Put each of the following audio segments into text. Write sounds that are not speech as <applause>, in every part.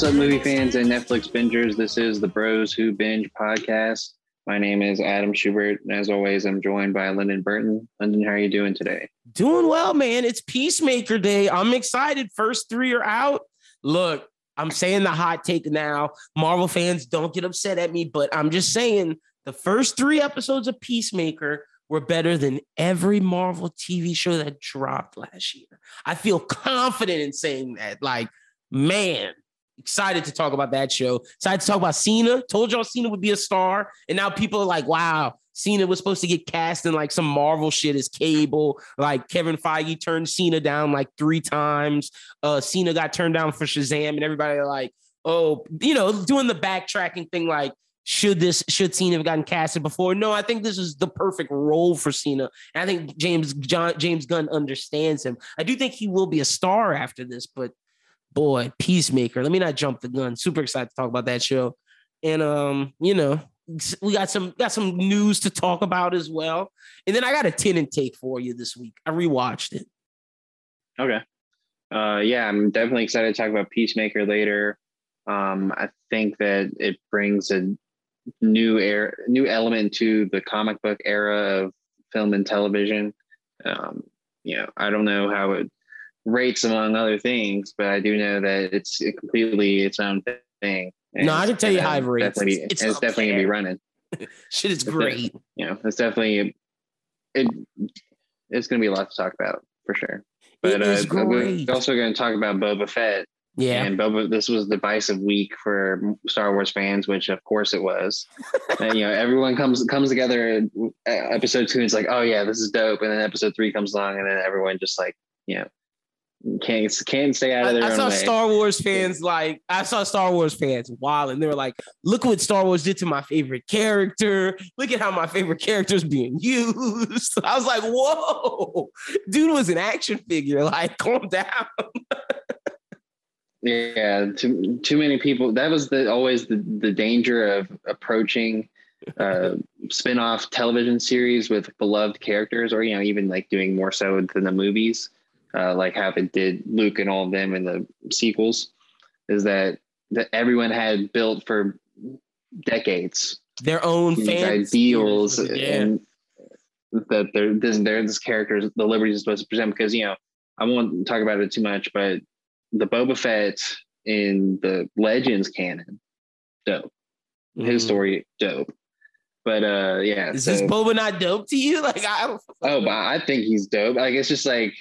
What's up, movie fans and Netflix bingers? This is the Bros Who Binge podcast. My name is Adam Schubert, and as always, I'm joined by Lyndon Burton. Lyndon, how are you doing today? Doing well, man. It's Peacemaker Day. I'm excited. First three are out. Look, I'm saying the hot take now. Marvel fans don't get upset at me, but I'm just saying the first three episodes of Peacemaker were better than every Marvel TV show that dropped last year. I feel confident in saying that. Like, man, excited to talk about that show. Excited to talk about Cena. Told y'all Cena would be a star. And now people are like, wow, Cena was supposed to get cast in like some Marvel shit as Cable. Like Kevin Feige turned Cena down like three times. Uh, Cena got turned down for Shazam, and everybody like, oh, you know, doing the backtracking thing. Like, should this should Cena have gotten casted before? No, I think this is the perfect role for Cena. And I think James John James Gunn understands him. I do think he will be a star after this, but boy, Peacemaker. Let me not jump the gun. Super excited to talk about that show. And um, you know, we got some got some news to talk about as well. And then I got a Tenet take for you this week. I rewatched it. Okay. Uh yeah, I'm definitely excited to talk about Peacemaker later. Um, I think that it brings a new air new element to the comic book era of film and television. Um, you know, I don't know how it rates among other things, but I do know that it's completely its own thing. And no, I can tell you how it rates. Definitely, it's, it's, it's definitely gonna be running. <laughs> Shit is great. you know, it's definitely it. It's gonna be a lot to talk about for sure. But uh, we're also going to talk about Boba Fett. Yeah, and Boba. This was the divisive week for Star Wars fans, which of course it was. <laughs> and you know, everyone comes comes together. Episode two is like, oh yeah, this is dope, and then episode three comes along, and then everyone just like, you know, can't can't stay out of there. I, I saw way. Star Wars fans like I saw Star Wars fans wild, and they were like, "Look what Star Wars did to my favorite character. Look at how my favorite character is being used." <laughs> I was like, "Whoa, dude was an action figure. Like, calm down." <laughs> yeah, too too many people. That was the always the the danger of approaching uh spin-off television series with beloved characters or you know even like doing more so than the movies uh, like how it did Luke and all of them in the sequels, is that that everyone had built for decades their own ideals yeah. and that they're this they're this character the liberties is supposed to present because you know I won't talk about it too much, but the Boba Fett in the Legends canon, dope. Mm. His story, dope. But uh yeah. Is so, this Boba not dope to you? <laughs> Like I don't Oh, but I think he's dope. Like it's just like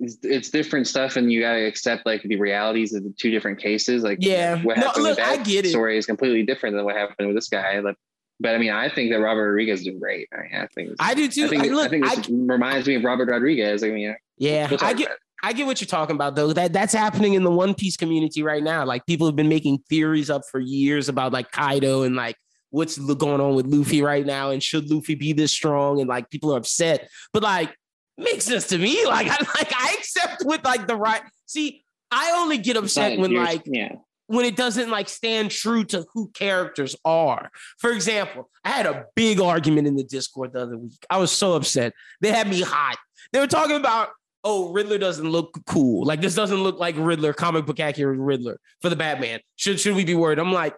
it's, it's different stuff and you got to accept like the realities of the two different cases like yeah what happened no, look, with that I get it. story is completely different than what happened with this guy like but I mean, I think that Robert Rodriguez did great. I mean, I think I do too. I think, I, look, I think this I, reminds me of Robert Rodriguez. I mean, yeah, we'll I get, I get what you're talking about though. That that's happening in the One Piece community right now. Like people have been making theories up for years about like Kaido and like what's going on with Luffy right now, and should Luffy be this strong? And like people are upset, but like makes sense to me. <laughs> Like I like I accept with like the right. See, I only get upset when like yeah. when it doesn't like stand true to who characters are. For example, I had a big argument in the Discord the other week. I was so upset. They had me hot. They were talking about oh, Riddler doesn't look cool. Like this doesn't look like Riddler, comic book accurate Riddler for the Batman. Should should we be worried? I'm like,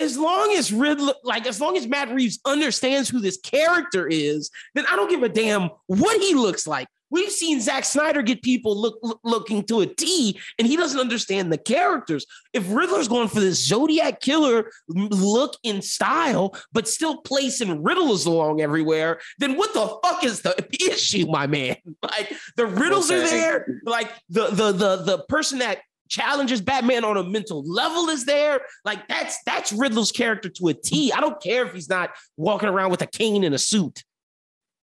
as long as Riddler, like as long as Matt Reeves understands who this character is, then I don't give a damn what he looks like. We've seen Zack Snyder get people look, look, looking to a T, and he doesn't understand the characters. If Riddler's going for this Zodiac killer look in style, but still placing riddles along everywhere, then what the fuck is the <laughs> issue, my man? <laughs> Like the riddles okay. are there, like the the the the person that challenges Batman on a mental level is there. Like that's that's Riddler's character to a T. I don't care if he's not walking around with a cane and a suit.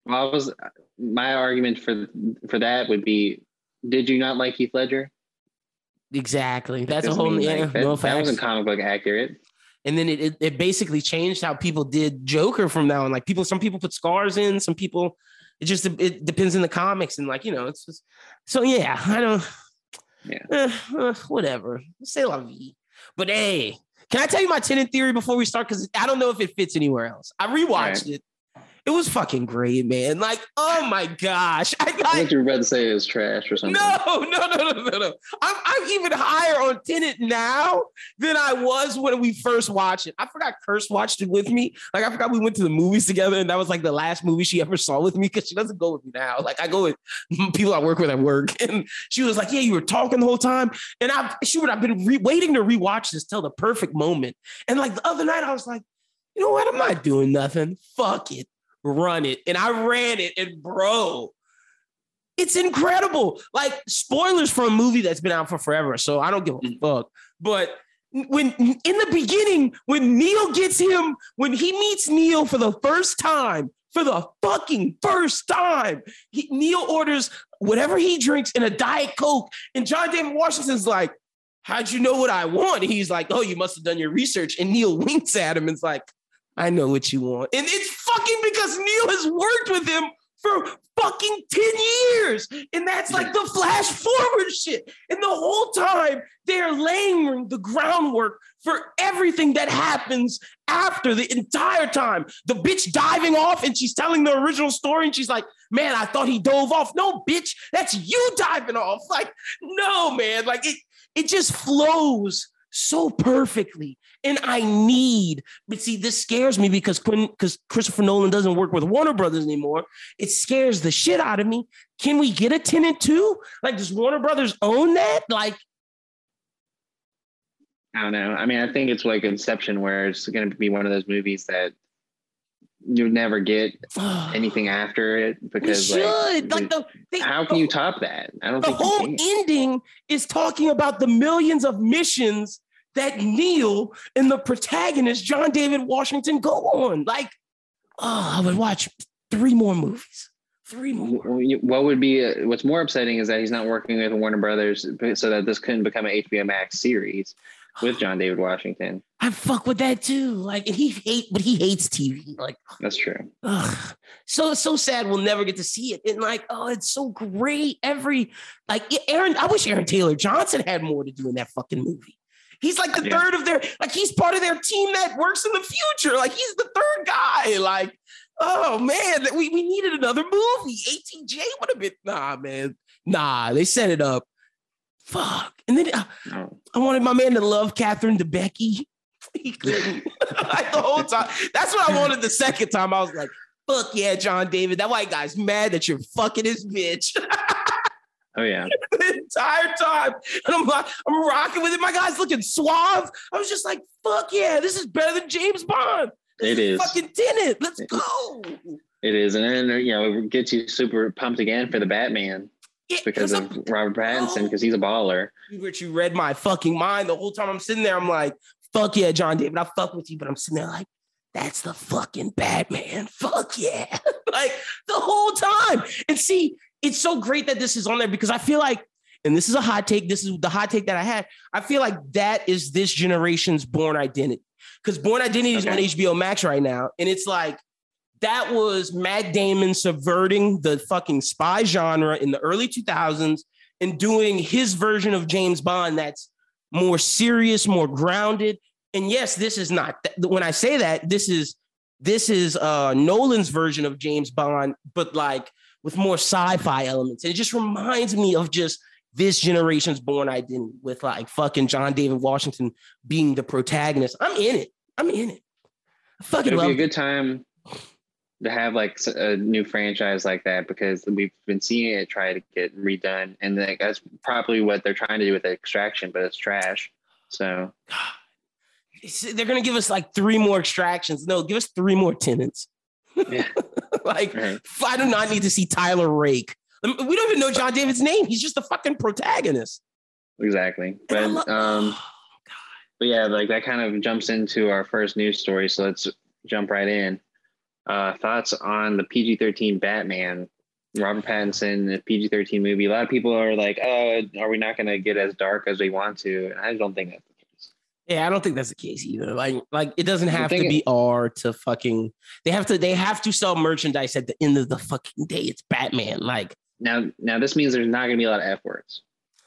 Well, I was my argument for for that would be, did you not like Heath Ledger? Exactly. That's a whole yeah. Like, that, no that wasn't comic book accurate. And then it, it, it basically changed how people did Joker from now on. Like people, some people put scars in, some people. It just it depends in the comics and like you know it's just so yeah. I don't. Yeah. Eh, uh, whatever. Say la vie. But hey, can I tell you my Tenet theory before we start? Because I don't know if it fits anywhere else. I rewatched right. it. It was fucking great, man. Like, oh my gosh. <laughs> I, I thought you were about to say it was trash or something. No, <laughs> no, no, no, no, no. I'm, I'm even higher on Tenet now than I was when we first watched it. I forgot Curse watched it with me. Like, I forgot we went to the movies together, and that was like the last movie she ever saw with me because she doesn't go with me now. Like, I go with <laughs> people I work with at work. And she was like, Yeah, you were talking the whole time. And I've, she would, I've been re- waiting to rewatch this till the perfect moment. And like the other night, I was like, you know what? I'm not doing nothing. Fuck it. Run it. And I ran it. And bro, it's incredible. Like spoilers for a movie that's been out for forever. So I don't give a mm. fuck. But when in the beginning, when Neil gets him, when he meets Neil for the first time, for the fucking first time, he, Neil orders whatever he drinks in a Diet Coke. And John David Washington's like, How'd you know what I want? he's like, Oh, you must have done your research. And Neil winks at him and's like, I know what you want. And it's fucking because Neil has worked with him for fucking 10 years. And that's like the flash forward shit. And the whole time they're laying the groundwork for everything that happens after the entire time. The bitch diving off and she's telling the original story and she's like, man, I thought he dove off. No, bitch, that's you diving off. <laughs> Like, no, man. Like it, it just flows so perfectly. And I need, but see, this scares me because Quinn, because Christopher Nolan doesn't work with Warner Brothers anymore. It scares the shit out of me. Can we get a Tenet too? Like, does Warner Brothers own that? Like, I don't know. I mean, I think it's like Inception, where it's going to be one of those movies that you never get <sighs> anything after it because we should. like, like the, they, how can the, you top that? I don't think the whole ending is talking about the millions of missions that Neil and the protagonist, John David Washington, go on. Like, oh, I would watch three more movies. Three more. What would be uh, what's more upsetting is that he's not working with Warner Brothers so that this couldn't become an HBO Max series with John David Washington. I fuck with that too. Like, and he hate, but he hates TV. Like, that's true. Ugh. So so sad we'll never get to see it. And like, oh, it's so great. Every like Aaron, I wish Aaron Taylor Johnson had more to do in that fucking movie. He's like the yeah. third of their, like he's part of their team that works in the future. Like he's the third guy. Like, oh man, we, we needed another movie. ATJ would have been, nah, man. Nah, they set it up. Fuck. And then uh, no. I wanted my man to love Catherine Debicki. <laughs> He couldn't. <laughs> like the whole time. That's what I wanted the second time. I was like, fuck yeah, John David. That white guy's mad that you're fucking his bitch. <laughs> Oh yeah. <laughs> the entire time. And I'm like, I'm rocking with it. My guy's looking suave. I was just like, fuck yeah, this is better than James Bond. This it is, fucking Tenet. Let's go. It is. And then you know, it gets you super pumped again for the Batman. Yeah, because of I'm, Robert Pattinson, because he's a baller. Rich, you read my fucking mind the whole time I'm sitting there. I'm like, fuck yeah, John David. I fuck with you, but I'm sitting there like, that's the fucking Batman. Fuck yeah. <laughs> like the whole time. And see, it's so great that this is on there because I feel like, and this is a hot take, this is the hot take that I had. I feel like that is this generation's Bourne Identity. Because Bourne Identity is on HBO Max right now. And it's like, that was Matt Damon subverting the fucking spy genre in the early 2000s and doing his version of James Bond that's more serious, more grounded. And yes, this is not when I say that, this is this is uh Nolan's version of James Bond, but like with more sci-fi elements. And it just reminds me of just this generation's Bourne Identity with like fucking John David Washington being the protagonist. I'm in it. I'm in it. I fucking It'd love be a good time to have like a new franchise like that because we've been seeing it try to get redone, and like, that's probably what they're trying to do with Extraction, but it's trash. So they're gonna give us like three more extractions. No, give us three more Tenets. Yeah. <laughs> like, right. I do not need to see Tyler Rake. We don't even know John David's name. He's just the fucking protagonist. Exactly. But um, oh, but yeah, like that kind of jumps into our first news story. So let's jump right in. Uh, thoughts on the PG thirteen Batman, Robert Pattinson, the PG thirteen movie. A lot of people are like, "Oh, are we not going to get as dark as we want to?" And I don't think that's yeah, I don't think that's the case either. Like, like it doesn't have to be R to fucking. They have to. They have to sell merchandise at the end of the fucking day. It's Batman. Like now, now this means there's not going to be a lot of f words.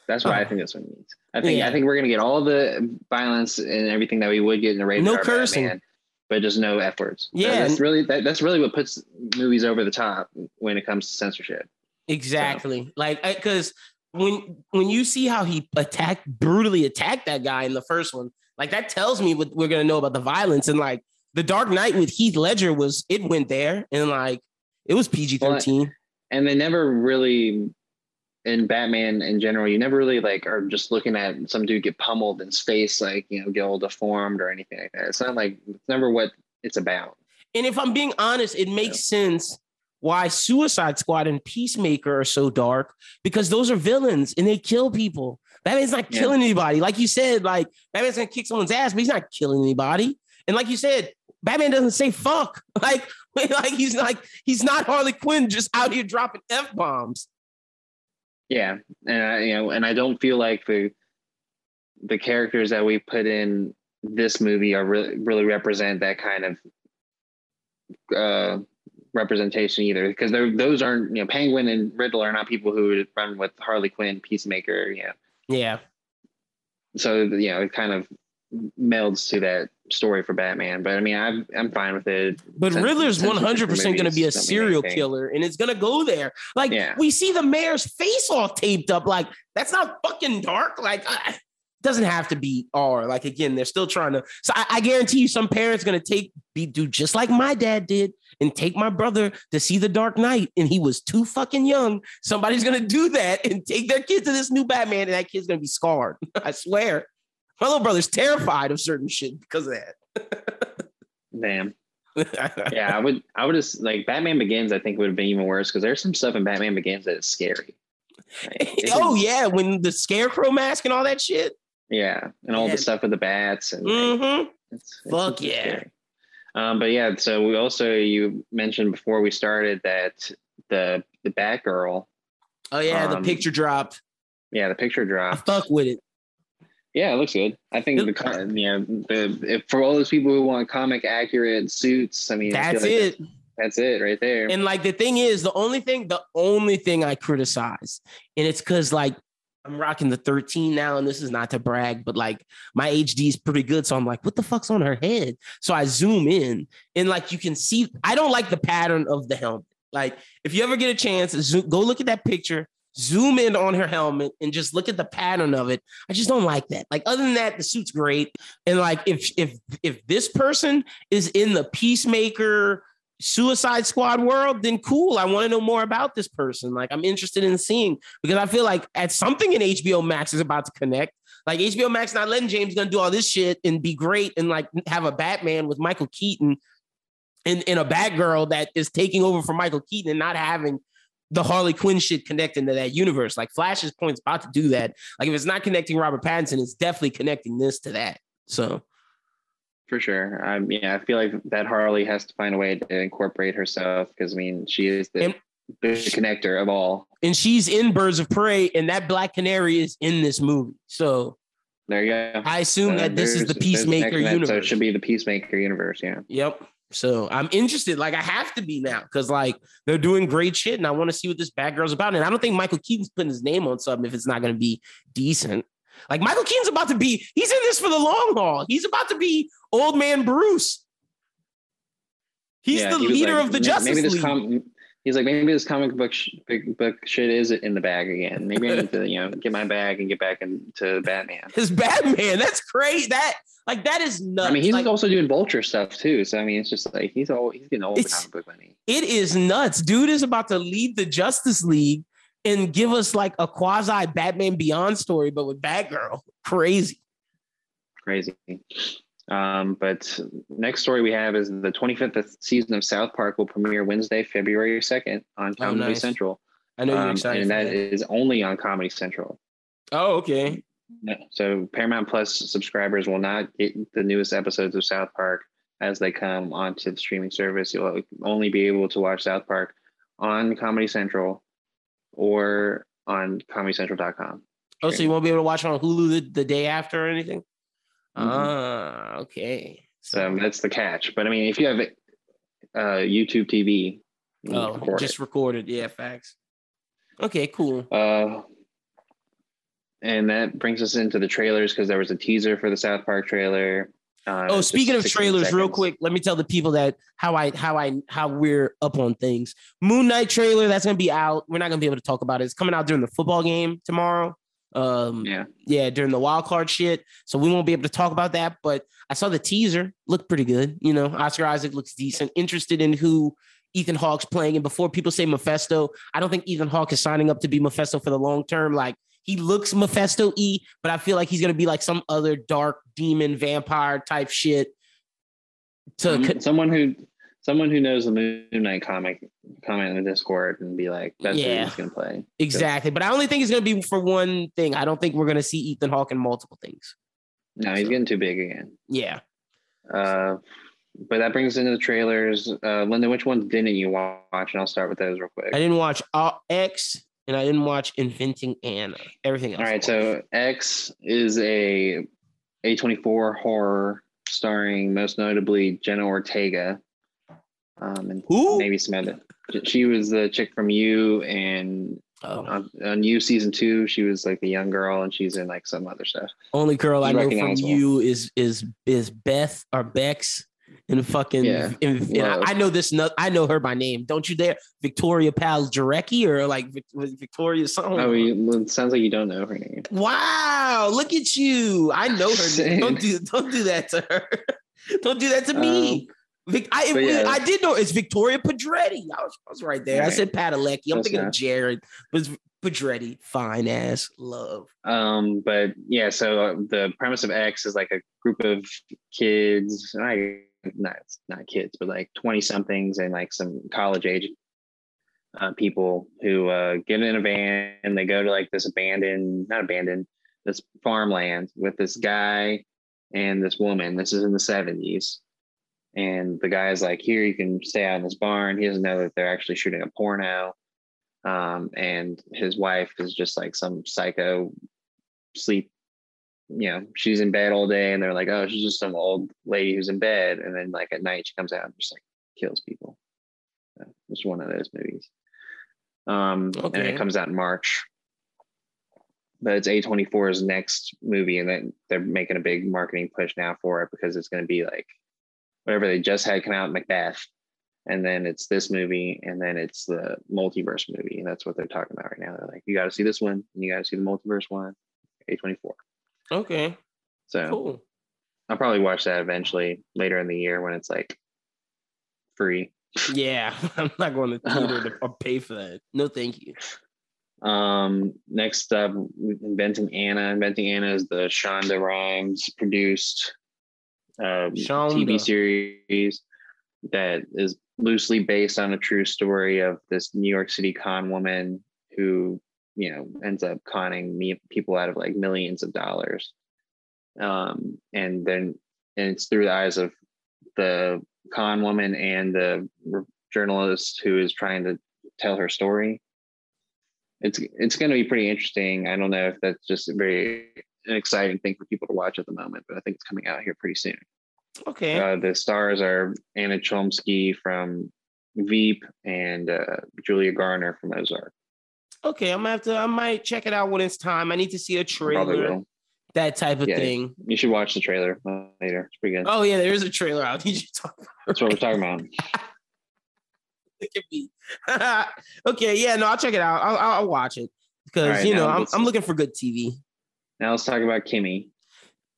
That's what I oh. think this one means. I think yeah. I think we're going to get all the violence and everything that we would get in a rated no cursing. Batman. but just no F words. So Yeah, that's really that, that's really what puts movies over the top when it comes to censorship. Exactly. Like because when when you see how he attacked brutally attacked that guy in the first one, like that tells me what we're gonna know about the violence. And like the Dark Knight with Heath Ledger was it went there and like it was PG thirteen. And they never really in Batman in general, you never really like are just looking at some dude get pummeled in space, like you know, get all deformed or anything like that. It's not like it's never what it's about. And if I'm being honest, it makes sense why Suicide Squad and Peacemaker are so dark because those are villains and they kill people. Batman's not Yeah. killing anybody. Like you said, like Batman's gonna kick someone's ass, but he's not killing anybody. And like you said, Batman doesn't say fuck. <laughs> Like, <laughs> like he's like he's not Harley Quinn just out here dropping f bombs. Yeah, and I, you know, and I don't feel like the the characters that we put in this movie are really really represent that kind of uh, representation either, because those aren't you know Penguin and Riddle are not people who would run with Harley Quinn, Peacemaker, you know. Yeah, So you know, it kind of melds to that story for Batman. But I mean, I'm I'm fine with it. but Cens- Riddler's one hundred percent gonna be a movies don't mean serial killer, and it's gonna go there. Like Yeah. we see the mayor's face all taped up. Like that's not fucking dark. Like I, doesn't have to be R. Like again, they're still trying to. So I, I guarantee you, some parents gonna take be do just like my dad did and take my brother to see the Dark Knight, and he was too fucking young. Somebody's gonna do that and take their kid to this new Batman, and that kid's gonna be scarred. <laughs> I swear. My little brother's terrified of certain shit because of that. Damn. <laughs> Yeah, I would. I would just like Batman Begins. I think would have been even worse because there's some stuff in Batman Begins that is scary. Like, <laughs> oh is- yeah, when the scarecrow mask and all that shit. yeah, and all Yeah. the stuff with the bats and Mm-hmm. it's, it's Fuck super yeah. scary. Um, but yeah, so we also you mentioned before we started that the the Batgirl, Oh yeah, the Um, picture dropped. yeah, the picture I dropped. fuck with it. Yeah, it looks good. I think the co- you know the if, for all those people who want comic accurate suits, I mean I That's like it. That's it right there. And like the thing is, the only thing, the only thing I criticize, and it's because like I'm rocking the 13 now, and this is not to brag, but like my HD is pretty good. So I'm like, what the fuck's on her head? So I zoom in, and like you can see, I don't like the pattern of the helmet. Like if you ever get a chance, zoom, go look at that picture, zoom in on her helmet, and just look at the pattern of it. I just don't like that. Like other than that, the suit's great. And like if if if this person is in the Peacemaker Suicide Squad world, then cool. I want to know more about this person. Like I'm interested in seeing because I feel like at something in HBO Max is about to connect. Like HBO Max not letting James Gunn do all this shit and be great and like have a Batman with Michael Keaton and, and a Batgirl that is taking over for Michael Keaton and not having the Harley Quinn shit connecting to that universe. Like Flashpoint's about to do that. Like if it's not connecting Robert Pattinson, it's definitely connecting this to that. So For sure. Um, yeah, I feel like that Harley has to find a way to incorporate herself because I mean she is the, And- the connector of all. and she's in Birds of Prey, and that Black Canary is in this movie. So There you go. I assume Uh, that this is the Peacemaker next- So universe. it should be the Peacemaker universe. Yeah. Yep. So I'm interested. Like I have to be now because like they're doing great shit, and I want to see what this Batgirl's about. And I don't think Michael Keaton's putting his name on something if it's not going to be decent. Like Michael Keaton's about to be. He's in this for the long haul. He's about to be old man Bruce. He's Yeah, the he leader like, of the "May- Justice League. com- He's like, maybe this comic book sh- book shit is in the bag again. Maybe I need to, you know, get my bag and get back into Batman. <laughs> His Batman. That's crazy. That like that is nuts. I mean, he's Like, also doing Vulture stuff too. So I mean, it's just like he's all he's getting all the comic book money. it is nuts. Dude is about to lead the Justice League and give us like a quasi Batman Beyond story, but with Batgirl. Crazy. Crazy. Um, but next story we have is the 25th season of South Park will premiere Wednesday, February 2nd on Comedy Oh, nice. Central. I know you're Um, excited. and that that. is only on Comedy Central. oh, okay. So Paramount Plus subscribers will not get the newest episodes of South Park as they come onto the streaming service. You'll only be able to watch South Park on Comedy Central or on ComedyCentral.com. Oh, so you won't be able to watch it on Hulu the, the day after or anything? Mhm. Ah, okay. So that's the catch. But I mean, if you have uh, YouTube TV, you oh, record just it. recorded. Yeah, facts. Okay, cool. Uh, and that brings us into the trailers because there was a teaser for the South Park trailer. Uh, Oh, speaking of 16 trailers, real quick, let me tell the people that how I how I how we're up on things. Moon Knight trailer that's gonna be out. We're not gonna be able to talk about it. It's coming out during the football game tomorrow. Um, Yeah, yeah, during the wild card shit. So we won't be able to talk about that. But I saw the teaser, looked pretty good. You know, Oscar Isaac looks decent. Interested in who Ethan Hawke's playing. And before people say Mephisto, I don't think Ethan Hawke is signing up to be Mephisto for the long term. Like he looks Mephisto e, but I feel like he's gonna be like some other dark demon vampire type shit. To Um, someone who someone who knows the Moon Knight comic comment in the Discord and be like, "That's Yeah. who he's gonna play." exactly, but I only think it's gonna be for one thing. I don't think we're gonna see Ethan Hawke in multiple things. No, he's So- getting too big again. Yeah. Uh, but that brings us into the trailers. Uh, Lyndon, which ones didn't you watch? And I'll start with those real quick. I didn't watch all X and I didn't watch Inventing Anna. Everything else. All right, so X is a A24 horror starring most notably Jenna Ortega. Um, and Who? maybe some other. She was the chick from You, and Oh, on, on You season two, she was like the young girl, and she's in like some other stuff. only girl I know from you is is is Beth or Bex and fucking Yeah. and, and I, I know this no, I know her by name. Don't you dare Victoria Padalecki or like Vic- was it Victoria something. Oh, you, it sounds like you don't know her name. Wow, look at you. I know her. <laughs> Same. Don't do don't do that to her. <laughs> Don't do that to me. Vic, I, Um, yeah. I did know it's Victoria Pedretti. I was, I was right there. I said Padalecki. I'm Close thinking enough. of Jared, but it's Pedretti. Fine ass love. Um, but yeah, so uh, the premise of X is like a group of kids, I not not kids, but like 20 somethings and like some college age uh, people who uh, get in a van and they go to like this abandoned, not abandoned, this farmland with this guy and this woman. This is in the 70s. And the guy's like, here, you can stay out in this barn. He doesn't know that they're actually shooting a porno. Um, and his wife is just like some psycho sleep. You know, she's in bed all day, and they're like, "Oh, she's just some old lady who's in bed." And then, like at night, she comes out and just like kills people. So it's one of those movies. Um, and it comes out in March. But it's A24's next movie, and then they're making a big marketing push now for it because it's going to be like whatever they just had come out, Macbeth, and then it's this movie, and then it's the multiverse movie. And that's what they're talking about right now. They're like, you got to see this one, and you got to see the multiverse one, A24. Okay, So cool. I'll probably watch that eventually later in the year when it's like free. Yeah, <laughs> I'm not going to <laughs> theater to or pay for that. No, thank you. Um, next up, Inventing Anna. Inventing Anna is the Shonda Rhimes produced um, Shonda. TV series that is loosely based on a true story of this New York City con woman who, you know, ends up conning me people out of like millions of dollars. Um, and then and it's through the eyes of the con woman and the journalist who is trying to tell her story it's it's going to be pretty interesting. I don't know if that's just a very an exciting thing for people to watch at the moment, but I think it's coming out here pretty soon. Okay, Uh, the stars are Anna Chlumsky from Veep and uh, Julia Garner from Ozark. Okay. I'm gonna have to. I might check it out when it's time. I need to see a trailer, that type of Yeah. thing. You should watch the trailer later. It's pretty good. Oh yeah, there is a trailer out. You talk about That's what we're talking about. <laughs> Look at me. <laughs> okay, yeah, no, I'll check it out. I'll, I'll watch it because right, you know I'm, I'm looking for good TV. Now let's talk about Kimi,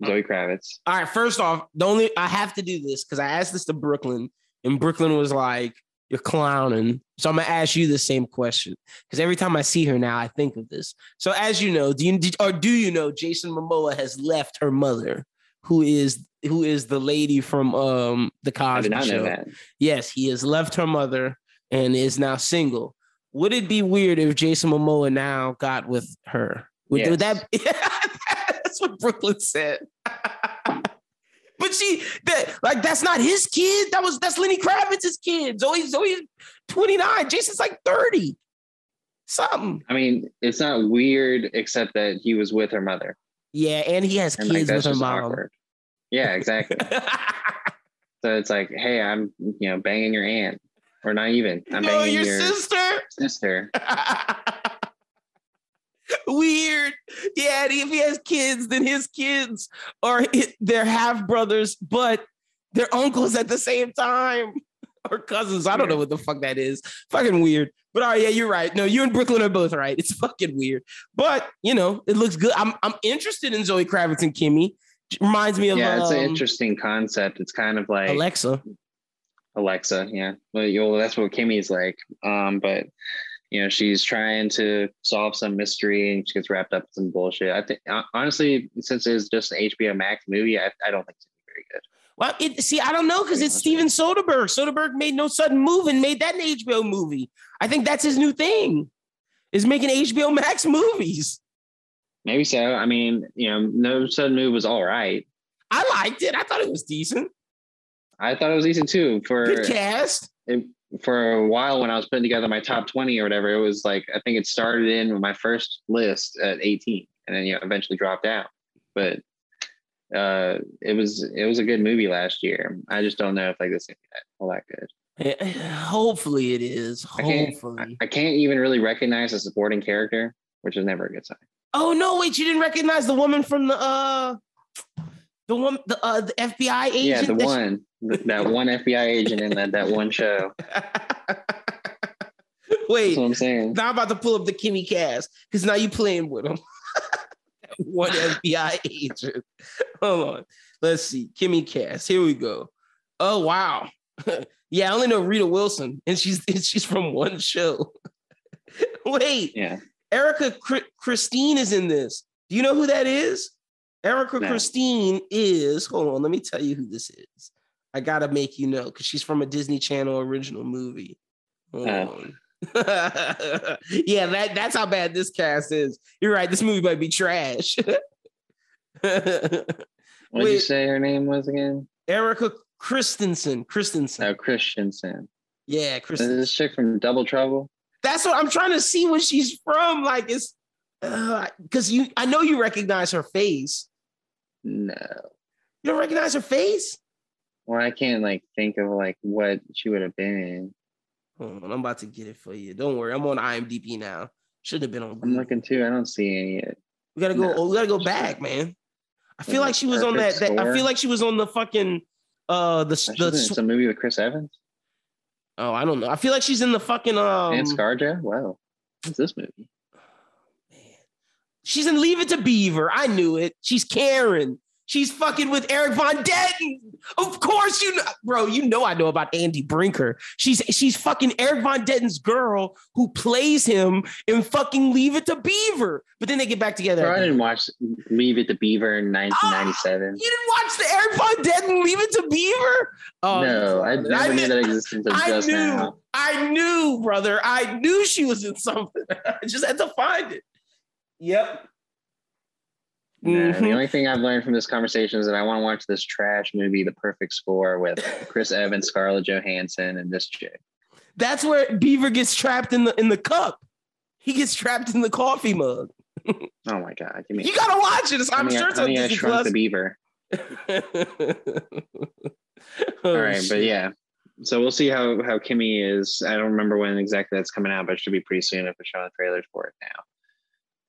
Zoe Kravitz. All right, first off, the only I have to do this because I asked this to Brooklyn, and Brooklyn was like, "You're clowning." So I'm gonna ask you the same question because every time I see her now, I think of this. So as you know, do you did, or do you know Jason Momoa has left her mother, who is who is the lady from um the Cosby Show? Yes, he has left her mother and is now single. Would it be weird if Jason Momoa now got with her? Would, would that? <laughs> that's what Brooklyn said. <laughs> but she, that like that's not his kid. That was that's Lenny Kravitz's kid. Zoe, oh, Zoe's oh, twenty nine. Jason's like thirty. Something. I mean, it's not weird except that he was with her mother, Yeah, and he has and like kids with her mom. awkward. Yeah, exactly. <laughs> So it's like, hey, I'm you know banging your aunt, or not even. I'm no, banging your your sister. sister. <laughs> <laughs> weird. Yeah, if he has kids, then his kids are their half brothers, but they're uncles at the same time <laughs> or cousins. I don't know what the fuck that is. Fucking weird. But all right, yeah, you're right. No, you and Brooklyn are both right. It's <laughs> fucking weird. But you know, it looks good. I'm I'm interested in Zoe Kravitz and Kimi. Reminds me of yeah, it's um, an interesting concept. It's kind of like Alexa. Alexa, yeah. Well, that's what Kimi's like. Um, but you know, she's trying to solve some mystery and she gets wrapped up in some bullshit. I think honestly, since it's just an HBO Max movie, I, I don't think it's very good. Well, it, see, I don't know because it's Steven Soderbergh. Soderbergh made No Sudden Move and made that an HBO movie. I think that's his new thing, is making HBO Max <laughs> movies. Maybe so. I mean, you know, No Sudden Move was all right. I liked it. I thought it was decent. I thought it was decent too. For good cast. It, for a while, when I was putting together my top twenty or whatever, it was like I think it started in my first list at eighteen, and then you know eventually dropped out. But uh, it was it was a good movie last year. I just don't know if like this is all that good. Hopefully it is. Hopefully. I can't, I can't even really recognize a supporting character, which is never a good sign. Oh no, wait, you didn't recognize the woman from the uh the one the uh the FBI agent? Yeah, the one. That one FBI agent in that, that one show. <laughs> Wait, I'm saying. Now I'm about to pull up the Kimi cast because now you playing with him. <laughs> one FBI agent. Hold on. Let's see. Kimi Cass. Here we go. Oh wow. <laughs> yeah, I only know Rita Wilson, and she's she's from one show. Wait. Yeah. Erika Christine is in this. Do you know who that is? Erica no. Christine is. Hold on. Let me tell you who this is. I gotta make you know because she's from a Disney Channel original movie. Uh. <laughs> yeah, that, that's how bad this cast is. You're right. This movie might be trash. <laughs> what did you say her name was again? Erica Christensen. Christensen. Oh, Christensen. Yeah, Christensen. Is this chick from Double Trouble? That's what I'm trying to see where she's from. Like, it's because uh, you. I know you recognize her face. No, you don't recognize her face. Well, I can't like think of like what she would have been in. Hold on, I'm about to get it for you. Don't worry, I'm on IMDb now. Should have been on. Google. I'm looking too. I don't see any yet. We gotta go. No. we gotta go back, man. I feel like she was on that, that. I feel like she was on the fucking uh the the a movie with Chris Evans. Oh, I don't know. I feel like she's in the fucking um and ScarJo. Wow, what's this movie? <sighs> Man, she's in Leave It to Beaver. I knew it. She's Karen. She's fucking with Erik von Detten. Of course, you know, bro. You know I know about Andy Brinker. She's she's fucking Erik von Detten's girl who plays him in fucking Leave It to Beaver. But then they get back together. Bro, I didn't watch Leave It to Beaver in ah, 1997. Oh, you didn't watch the Erik von Detten Leave It to Beaver? Oh, no, I never I knew, knew that existed until just knew, now. I knew, brother. I knew she was in something. <laughs> I just had to find it. Yep. Mm-hmm. The only thing I've learned from this conversation is that I want to watch this trash movie, The Perfect Score, with Chris Evans, Scarlett Johansson, and this chick. That's where Beaver gets trapped in the in the cup. He gets trapped in the coffee mug. oh my god! Me, you gotta watch it. I'm sure it's on Disney Plus. the Beaver. <laughs> oh, All right, shit. but yeah. So we'll see how how Kimi is. I don't remember when exactly that's coming out, but it should be pretty soon if we're showing the trailers for it now.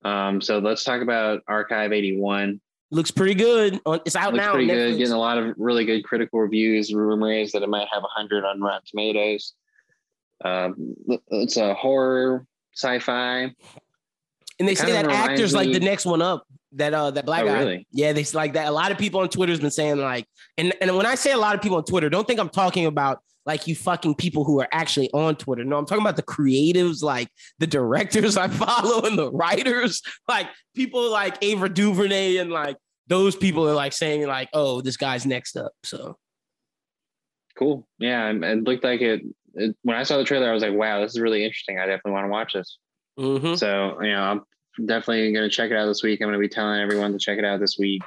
Um, so let's talk about Archive 81. Looks pretty good. It's out Looks now. Pretty good. Getting a lot of really good critical reviews. Rumor is that it might have 100 on Rotten Tomatoes. Um, it's a horror sci-fi. And they say that actor's me... like the next one up. That uh that black oh, guy. Really? Yeah, they like that. A lot of people on Twitter has been saying like, and and when I say a lot of people on Twitter, don't think I'm talking about like you fucking people who are actually on Twitter. No, I'm talking about the creatives, like the directors <laughs> I follow and the writers, like people like Ava DuVernay and like those people are like saying like, oh, this guy's next up. So cool. Yeah, it looked like it, it. When I saw the trailer, I was like, wow, this is really interesting. I definitely want to watch this. Mm-hmm. So you know, I'm definitely going to check it out this week. I'm going to be telling everyone to check it out this week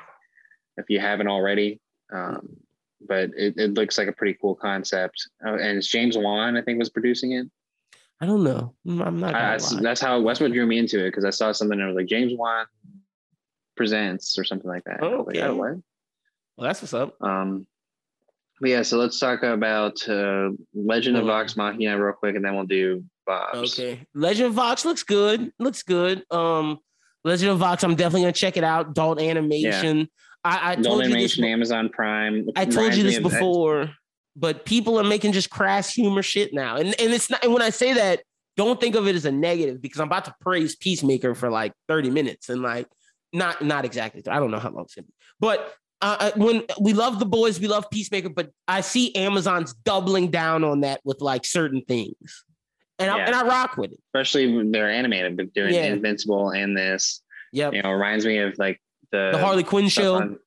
if you haven't already. Um, but it, it looks like a pretty cool concept. Uh, and it's James Wan, I think, was producing it. I don't know. I'm not. Uh, that's how that's what drew me into it because I saw something that was like James Wan presents or something like that. Oh, okay. Like, oh, what? Well, that's what's up. Um, but yeah, so let's talk about uh, Legend of Vox Machina real quick, and then we'll do Bob's. Okay, Legend of Vox looks good. Looks good. Um, Legend of Vox. I'm definitely gonna check it out. Adult animation. Yeah. I, I told you this. Amazon Prime. I told you this before, but people are making just crass humor shit now, and and it's not. And when I say that, don't think of it as a negative because I'm about to praise Peacemaker for like 30 minutes and like not not exactly. I don't know how long it's gonna be, but uh, uh, when we love the boys, we love Peacemaker, but I see Amazon's doubling down on that with like certain things, and yeah. I, and I rock with it. Especially when they're animated, but doing yeah. Invincible and this. Yeah, you know, reminds me of like the the Harley Quinn show. On,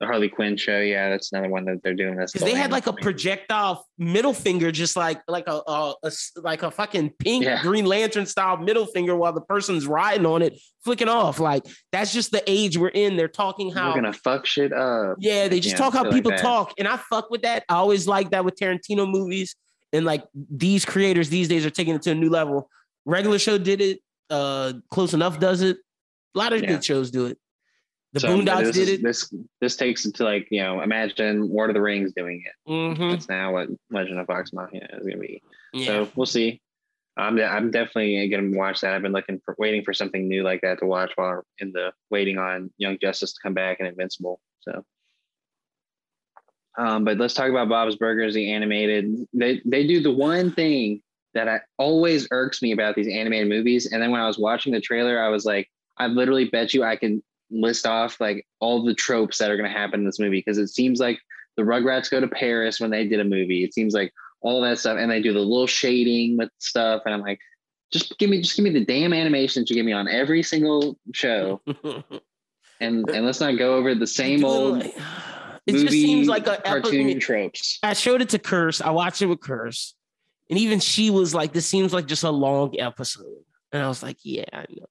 the Harley Quinn show. Yeah, that's another one that they're doing this. Because they had like a projectile middle finger, just like like a, a, a like a fucking pink yeah. Green Lantern style middle finger, while the person's riding on it, flicking off. Like that's just the age we're in. They're talking how we're gonna fuck shit up. Yeah, they just talk how people like talk, and I fuck with that. I always like that with Tarantino movies, and like these creators these days are taking it to a new level. Regular show did it. Uh, Close Enough does it. A lot of yeah. good shows do it. The so Boondocks did it. This this takes it to like you know imagine Lord of the Rings doing it. Mm-hmm. That's now what Legend of Vox Machina is going to be. Yeah. So we'll see. I'm I'm definitely going to watch that. I've been looking for waiting for something new like that to watch while in the waiting on Young Justice to come back and Invincible. So. Um, but let's talk about Bob's Burgers, the animated. They they do the one thing that I always irks me about these animated movies. And then when I was watching the trailer, I was like, I literally bet you I can list off like all the tropes that are going to happen in this movie because it seems like the Rugrats go to Paris when they did a movie. It seems like all that stuff, and they do the little shading with stuff, and I'm like, just give me, just give me the damn animation that you give me on every single show, <laughs> and and let's not go over the same old. <laughs> It movie, just seems like a cartoon epi- tropes. I showed it to Curse. I watched it with Curse, and even she was like, "This seems like just a long episode," and I was like, "Yeah, I know."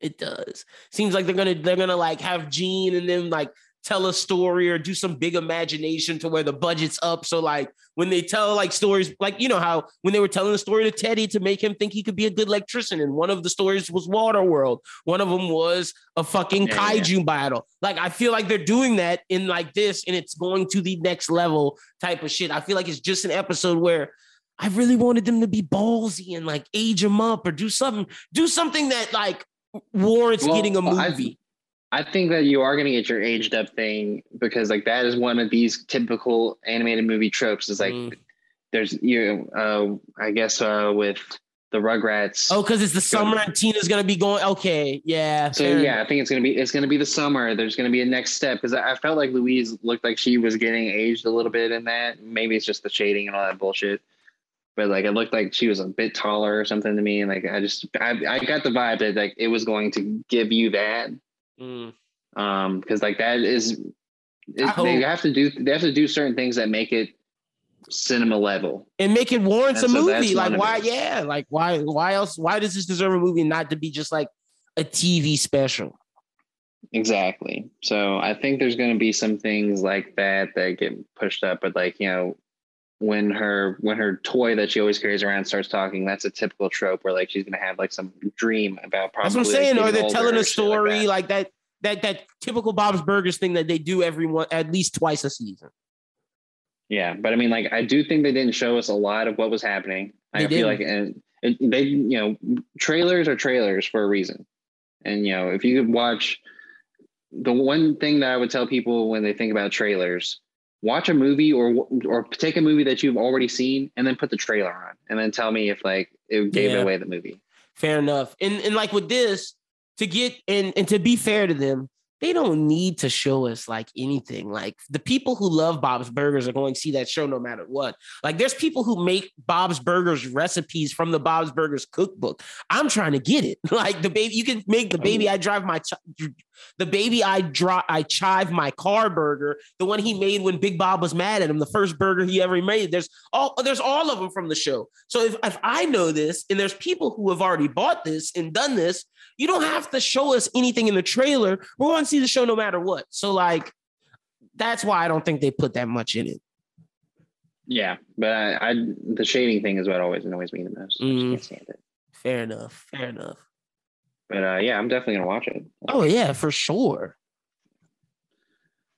It does. Seems like they're gonna they're gonna like have Gene and then like tell a story or do some big imagination to where the budget's up. So like when they tell like stories, like you know how when they were telling the story to Teddy to make him think he could be a good electrician, and one of the stories was Waterworld. One of them was a fucking yeah, kaiju yeah. battle. Like I feel like they're doing that in like this, and it's going to the next level type of shit. I feel like it's just an episode where I really wanted them to be ballsy and like age them up or do something, do something that like warrants well, getting a movie. I, I think that you are going to get your aged up thing because like that is one of these typical animated movie tropes. Is like mm. there's you uh I guess uh with the Rugrats. Oh, because it's the summer and Tina's gonna be going. Okay, yeah. So yeah, I think it's gonna be it's gonna be the summer. There's gonna be a next step because I, I felt like Louise looked like she was getting aged a little bit in that. Maybe it's just the shading and all that bullshit but like it looked like she was a bit taller or something to me. And like I just I, I got the vibe that like it was going to give you that. Mm. Um, because like that is it, they have to do they have to do certain things that make it cinema level and make it warrants and a so movie. Like why? Yeah, like why? Why else? Why does this deserve a movie not to be just like a TV special? Exactly. So I think there's going to be some things like that that get pushed up, but like you know, when her when her toy that she always carries around starts talking, that's a typical trope where like she's gonna have like some dream about probably. That's what I'm saying. Like, or they're telling a story like that. like that. That that typical Bob's Burgers thing that they do every one at least twice a season. Yeah, but I mean, like I do think they didn't show us a lot of what was happening. They I feel didn't. like and it, they you know trailers are trailers for a reason, and you know if you could watch the one thing that I would tell people when they think about trailers watch a movie or or take a movie that you've already seen and then put the trailer on and then tell me if like it gave yeah. away the movie. Fair enough. And and like with this, to get and and to be fair to them, they don't need to show us like anything. Like the people who love Bob's Burgers are going to see that show no matter what. Like there's people who make Bob's Burgers recipes from the Bob's Burgers cookbook. I'm trying to get it. <laughs> Like the baby, you can make the baby I drive my ch- the baby I drive I chive my car burger, the one he made when Big Bob was mad at him, the first burger he ever made. There's all there's all of them from the show. So if, if I know this and there's people who have already bought this and done this, you don't have to show us anything in the trailer. We're going to see the show no matter what. So like that's why I don't think they put that much in it. Yeah, but I, I the shading thing is what always annoys me the most. Mm. can't stand it. Fair enough. Fair enough. But uh, yeah, I'm definitely gonna watch it. Oh yeah, for sure.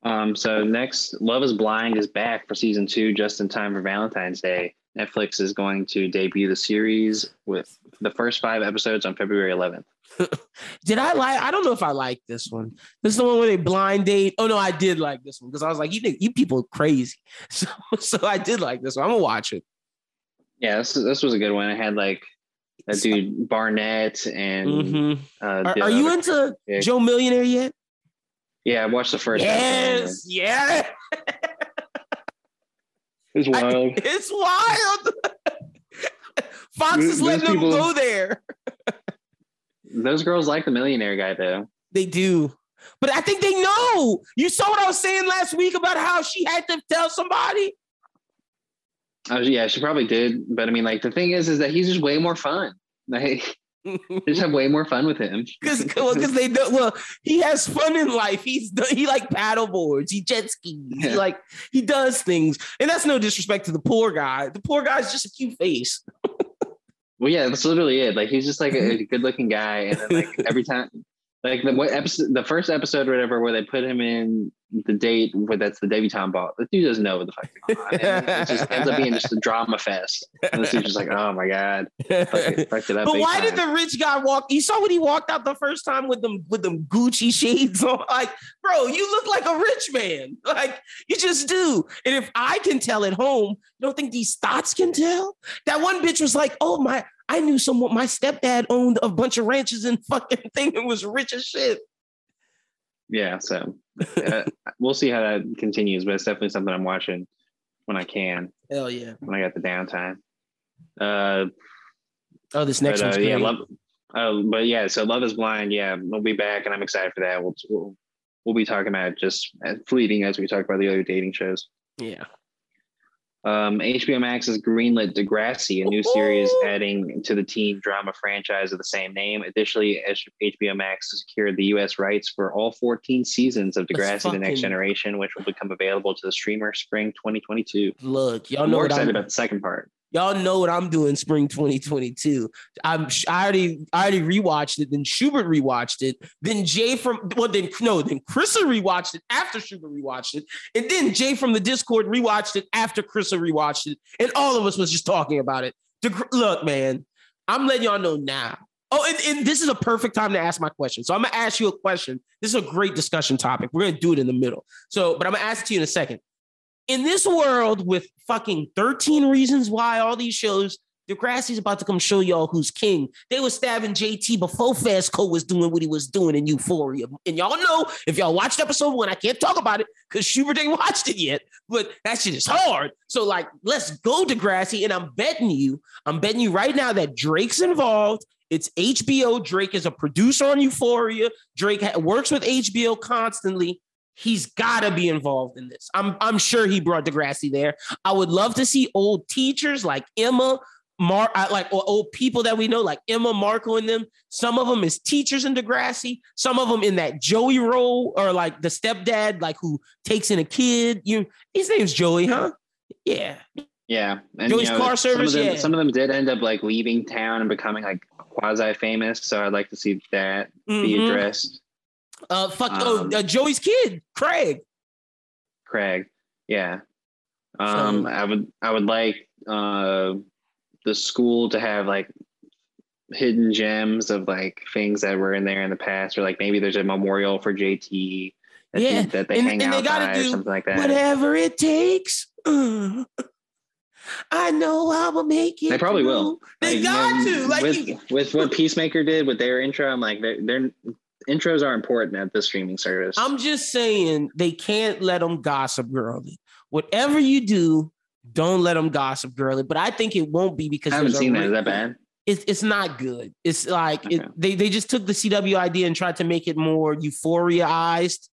Um, so next, Love Is Blind is back for season two, just in time for Valentine's Day. Netflix is going to debut the series with the first five episodes on February 11th. <laughs> did I like? I don't know if I like this one. This is the one where they blind date. Oh no, I did like this one because I was like, you you people crazy. <laughs> So so I did like this one. I'm gonna watch it. Yeah, this, this was a good one. I had like that dude Barnett and Mhm. uh, Are, are you into chick. Joe Millionaire yet? Yeah, I watched the first. Yes, yeah. <laughs> it's it was I- wild. it's wild. Fox is letting them go there. Those girls like the millionaire guy though. They do. But I think they know. You saw what I was saying last week about how she had to tell somebody. Oh yeah, she probably did. But I mean, like the thing is, is that he's just way more fun. Like <laughs> they just have way more fun with him. Because well, because they do well he has fun in life. He's he like paddle boards, he jet skis, he like he does things, and that's no disrespect to the poor guy. The poor guy's just a cute face. Well, yeah, that's literally it. Like he's just like a, a <laughs> good-looking guy, and then like every time, like the what episode, the first episode or whatever, where they put him in the date where that's the debutante ball. The dude doesn't know what the fuck's going on. And it <laughs> just ends up being just a drama fest. And this dude's just like, oh my god, fucked it, fucked it. But why did the rich guy walk? You saw when he walked out the first time with them with them Gucci shades on. <laughs> Like, bro, you look like a rich man. <laughs> Like, you just do. And if I can tell at home, you don't think these thoughts can tell? That one bitch was like, "Oh my, I knew someone. My stepdad owned a bunch of ranches and fucking thing and was rich as shit." Yeah, so <laughs> uh, we'll see how that continues, but it's definitely something I'm watching when I can, Hell yeah! when I got the downtime. Uh, Oh, this next but, one's uh, yeah, love. Uh, but yeah, so Love Is Blind. Yeah, we'll be back, and I'm excited for that. We'll we'll, we'll be talking about just as fleeting as we talk about the other dating shows. yeah. Um, HBO Max has greenlit Degrassi, a new series adding to the teen drama franchise of the same name. Additionally, HBO Max secured the U.S. rights for all 14 seasons of Degrassi: The Next Generation, which will become available to the streamer spring 2022. Look, y'all I'm know more what excited I'm, about the second part. Y'all know what I'm doing spring 2022. I'm I already I already rewatched it. Then Schubert rewatched it. Then Jay from well then no then Chrissa rewatched it after Schubert rewatched it, and then Jay from the Discord rewatched it after Chrissa rewatched it, and all of us was just talking about it. The, look, man, I'm letting y'all know now. Oh, and, and this is a perfect time to ask my question. So I'm gonna ask you a question. This is a great discussion topic. We're gonna do it in the middle. So, but I'm gonna ask it to you in a second in this world with fucking 13 reasons why all these shows, Degrassi's about to come show y'all who's king. They were stabbing JT before Fezco was doing what he was doing in Euphoria. And y'all know if y'all watched episode one, I can't talk about it because Schubert ain't <laughs> watched it yet, but that shit is hard. So, like, let's go, Degrassi. And I'm betting you, I'm betting you right now that Drake's involved. It's HBO. Drake is a producer on Euphoria. Drake works with HBO constantly he's got to be involved in this. I'm I'm sure he brought Degrassi there. I would love to see old teachers like Emma, Mar, uh, like or old people that we know like Emma, Marco, and them. Some of them is teachers in Degrassi. Some of them in that Joey role or like the stepdad, like who takes in a kid. You, his name's Joey, huh? Yeah. Yeah, and Joey's car some service, Of them, yeah. Some of them did end up like leaving town and becoming like quasi famous. So I'd like to see that be Mhm. addressed. Uh, fuck. Um, oh, uh, Joey's kid, Craig. Craig. Yeah. Um, So- I would I would like uh the school to have like hidden gems of like things that were in there in the past, or like maybe there's a memorial for JT that, Yeah, that they and- hang and they out gotta by or do something like that. Whatever it takes. Uh, <sighs> I know I will make it. They probably through. will. They Like, got you know, to. Like with, you- with what Peacemaker did with their intro, I'm like their their intros are important at the streaming service. I'm just saying they can't let them gossip girly. Whatever you do, don't let them gossip girly. But I think it won't be because I haven't seen that. Is that bad? It's it's not good. It's like it, they they just took the CW idea and tried to make it more euphoriaized,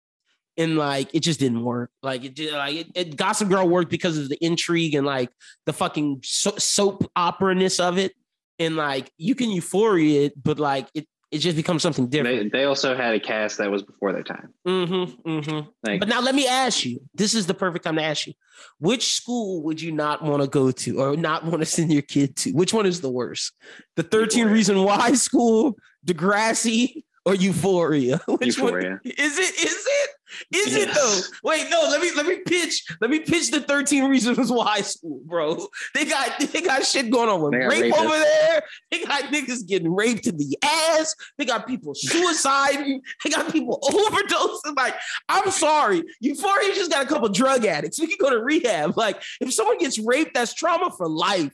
and like it just didn't work. Like it did, like it, it Gossip Girl worked because of the intrigue and like the fucking so, soap opera ness of it, and like you can euphoria it, but like it it just becomes something different. They, they also had a cast that was before their time. Mm-hmm, mm-hmm. Like But now let me ask you. This is the perfect time to ask you. Which school would you not want to go to or not want to send your kid to? Which one is the worst? The 13 Euphoria. Reason Why school, Degrassi, or Euphoria? <laughs> Which Euphoria. one is it? Is it? Is it though? Wait, no. Let me let me pitch. Let me pitch the thirteen reasons <laughs> why school, bro. They got they got shit going on with rape rapists. over there. They got niggas getting raped in the ass. They got people suiciding. They got people <laughs> overdosing. Like, I'm sorry, Euphoria just got a couple drug addicts. We can go to rehab. Like, if someone gets raped, that's trauma for life.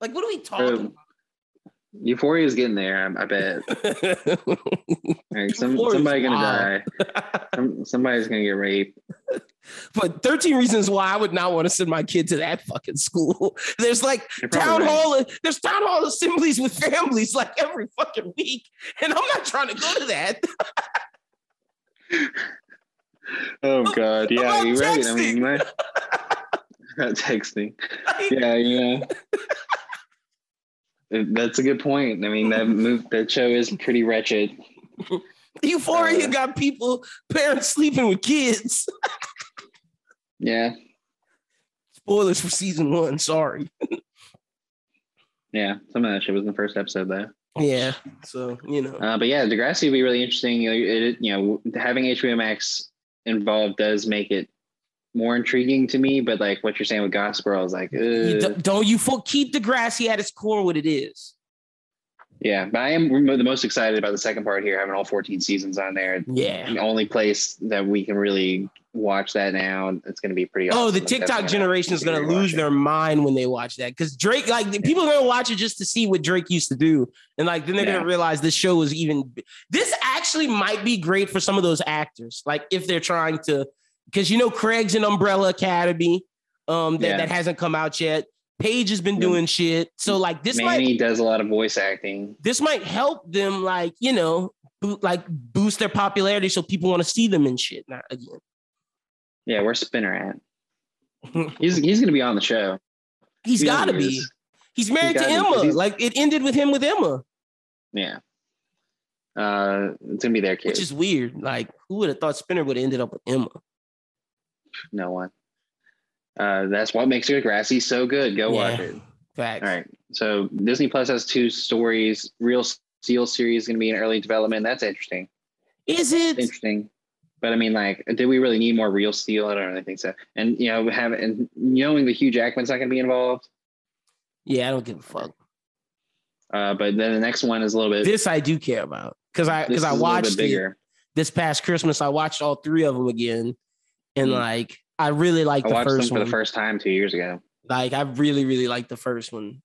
Like, what are we talking about? Euphoria is getting there. I, I bet. <laughs> right, some, somebody gonna die. Some, somebody's gonna get raped. <laughs> But 13 reasons why I would not want to send my kid to that fucking school. <laughs> There's like town right. hall, there's town hall assemblies with families like every fucking week. And I'm not trying to go to that. oh god. Yeah, you're right. I mean my, texting. Yeah, yeah. That's a good point. I mean, that <laughs> move that show is pretty wretched. Euphoria uh, got people, parents sleeping with kids. <laughs> yeah. Spoilers for season one. Sorry. yeah, some of that shit was in the first episode, though. Yeah. So you know. Uh, but yeah, Degrassi would be really interesting. You know, it, you know, having HBO Max involved does make it more intriguing to me. But like what you're saying with Gossip Girl is like, you uh, don't you keep Degrassi at its core what it is. Yeah, but I am the most excited about the second part here, having all 14 seasons on there. Yeah, the only place that we can really watch that now. It's going to be pretty. Awesome. Oh, the TikTok generation is going to lose their mind when they watch that because Drake, like people are going to watch it just to see what Drake used to do, and like then they're yeah. going to realize this show is even. This actually might be great for some of those actors, like if they're trying to because you know Craig's in Umbrella Academy, um, that, yeah. that hasn't come out yet. Paige has been yeah. doing shit. So like this Manny might, does a lot of voice acting. This might help them, like, you know, like boost their popularity so people want to see them and shit not again. Yeah, where's Spinner at? <laughs> he's he's gonna be on the show. He's he gotta be. He's married to Emma. Like it ended with him with Emma. Yeah. Uh it's gonna be their kid. Which is weird. Like, who would have thought Spinner would have ended up with Emma? No one. Uh, that's what makes Degrassi so good. Go yeah. watch it. Facts. All right. So Disney Plus has two stories. Real Steel series is going to be in early development. That's interesting. Is it interesting? But I mean, like, did we really need more Real Steel? I don't really think so. And you know, have and knowing the Hugh Jackman's not going to be involved. Yeah, I don't give a fuck. Uh, but then the next one is a little bit. This I do care about because I because I watched it this past Christmas. I watched all three of them again, and mm. like I really like the first one for the first time two years ago. Like I really really like the first one.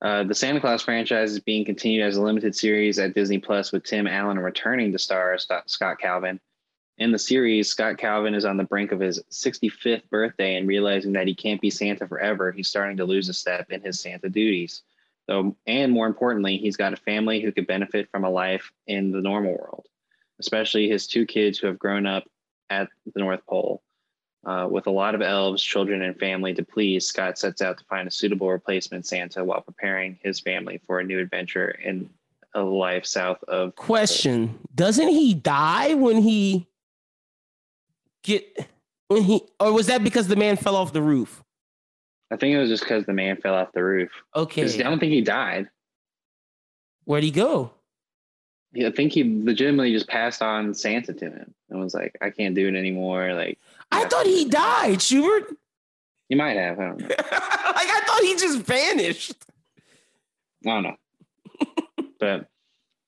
Uh, the Santa Clause franchise is being continued as a limited series at Disney Plus with Tim Allen returning to star Scott Calvin. In the series, Scott Calvin is on the brink of his 65th birthday and realizing that he can't be Santa forever, he's starting to lose a step in his Santa duties. So, and more importantly, he's got a family who could benefit from a life in the normal world, especially his two kids who have grown up at the North Pole. Uh, with a lot of elves, children, and family to please, Scott sets out to find a suitable replacement Santa while preparing his family for a new adventure in a life south of. Question: Doesn't he die when he get when he, or was that because the man fell off the roof? I think it was just because the man fell off the roof. Okay, I don't think he died. Where'd he go? I think he legitimately just passed on Santa to him and was like, "I can't do it anymore." Like, I thought he died, Schubert. You might have. I don't know. <laughs> like I thought he just vanished. I don't know. <laughs> but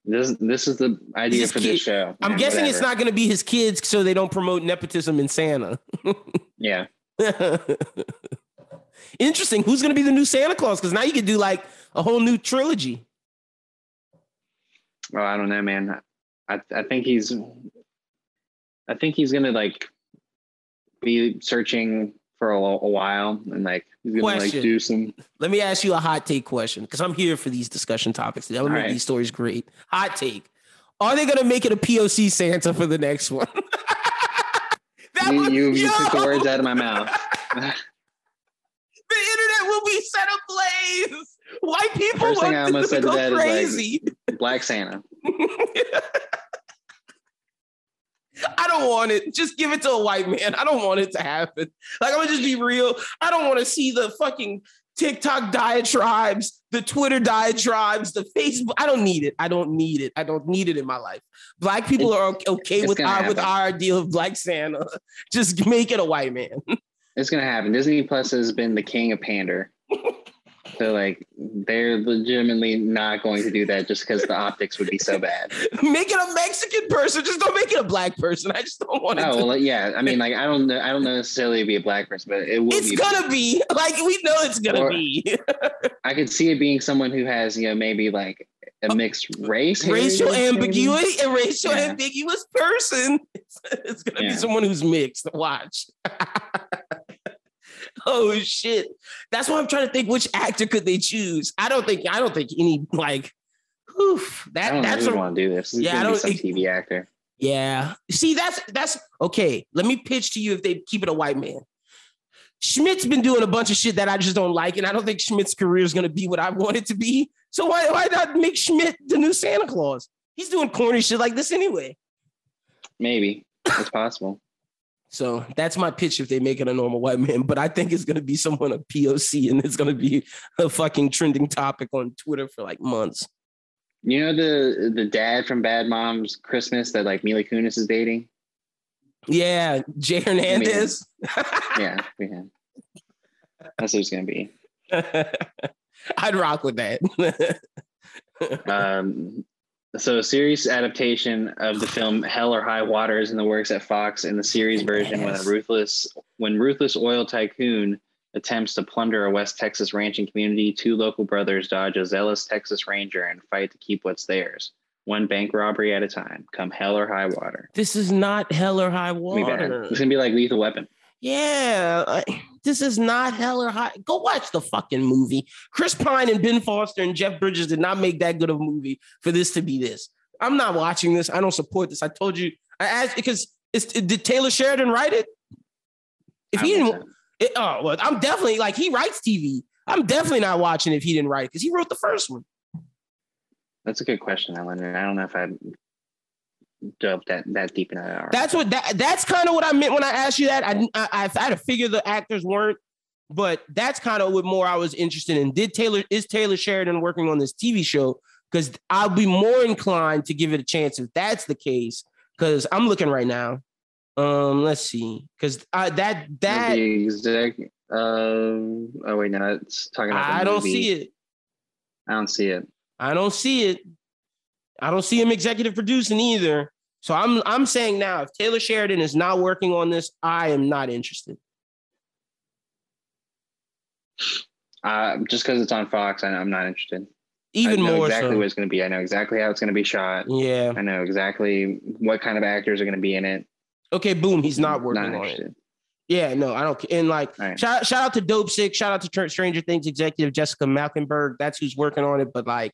this this is the idea his for kid. this show. I'm guessing whatever. it's not going to be his kids, so they don't promote nepotism in Santa. <laughs> yeah. Interesting. Who's going to be the new Santa Claus? Because now you could do like a whole new trilogy. Well, I don't know, man. I I think he's I think he's gonna like be searching for a, a while and like he's gonna question. like do some. Let me ask you a hot take question because I'm here for these discussion topics. That would make right. these stories great. Hot take: Are they gonna make it a POC Santa for the next one? <laughs> you, you, you took the words out of my mouth. <laughs> <laughs> the internet will be set ablaze. White people First thing I almost said to that crazy. is like Black Santa. <laughs> I don't want it. Just give it to a white man. I don't want it to happen. Like I'm gonna just be real. I don't want to see the fucking TikTok diatribes, the Twitter diatribes, the Facebook. I don't need it. I don't need it. I don't need it in my life. Black people are okay with our with our idea of Black Santa. <laughs> Just make it a white man. <laughs> It's gonna happen. Disney Plus has been the king of pander. So like they're legitimately not going to do that just because the optics would be so bad. <laughs> Make it a Mexican person. Just don't make it a black person. I just don't want. Oh to. well, yeah. I mean, like I don't know. I don't necessarily be a black person, but it will. It's be gonna be like we know it's gonna or, be. <laughs> I could see it being someone who has you know maybe like a mixed race, racial ambiguity, a racial yeah. ambiguous person. <laughs> It's, it's gonna yeah. be someone who's mixed. Watch. Oh shit. That's why I'm trying to think which actor could they choose. I don't think I don't think any like whew, that I don't that's really want to do this. this yeah, I don't some TV actor. Yeah. See, that's that's okay. Let me pitch to you if they keep it a white man. Schmidt's been doing a bunch of shit that I just don't like, and I don't think Schmidt's career is gonna be what I <laughs> want it to be. So why why not make Schmidt the new Santa Claus? He's doing corny shit like this anyway. Maybe it's possible. So that's my pitch if they make it a normal white man. But I think it's gonna be someone of POC and it's gonna be a fucking trending topic on Twitter for like months. You know the the dad from Bad Moms Christmas that like Mila Kunis is dating? Yeah, Jay Hernandez. yeah, yeah. That's what it's gonna be. <laughs> I'd rock with that. <laughs> um so a series adaptation of the film Hell or High Water is in the works at Fox in the series version when a ruthless when ruthless oil tycoon attempts to plunder a West Texas ranching community, two local brothers dodge a zealous Texas ranger and fight to keep what's theirs. One bank robbery at a time. Come hell or high water. This is not hell or high water. It's gonna be like Lethal Weapon. Yeah, uh, this is not hell or high. Go watch the fucking movie. Chris Pine and Ben Foster and Jeff Bridges did not make that good of a movie for this to be this. I'm not watching this. I don't support this. I told you. I asked because it's did Taylor Sheridan write it? If he didn't, it, oh well, I'm definitely like he writes TV. I'm definitely not watching if he didn't write it because he wrote the first one. That's a good question, Ellen. I don't know if I dove that that deep into that. That's what that that's kind of what I meant when I asked you that. I, I I had to figure the actors weren't, but that's kind of what more I was interested in. Did Taylor is Taylor Sheridan working on this TV show? Because I'll be more inclined to give it a chance if that's the case. Because I'm looking right now. Um, let's see. Because that that the exec. Um, oh wait, no, it's talking about. I don't see it. I don't see it. I don't see it. I don't see him executive producing either. So I'm I'm saying now, if Taylor Sheridan is not working on this, I am not interested. Uh, just because it's on Fox, I, am not interested. Even I know more exactly so. what it's going to be. I know exactly how it's going to be shot. Yeah, I know exactly what kind of actors are going to be in it. Okay, boom, he's not working not on it. Yeah, no, I don't. And like, right. shout, shout out to Dopesick, shout out to Stranger Things executive Jessica Malkenberg. That's who's working on it. But like,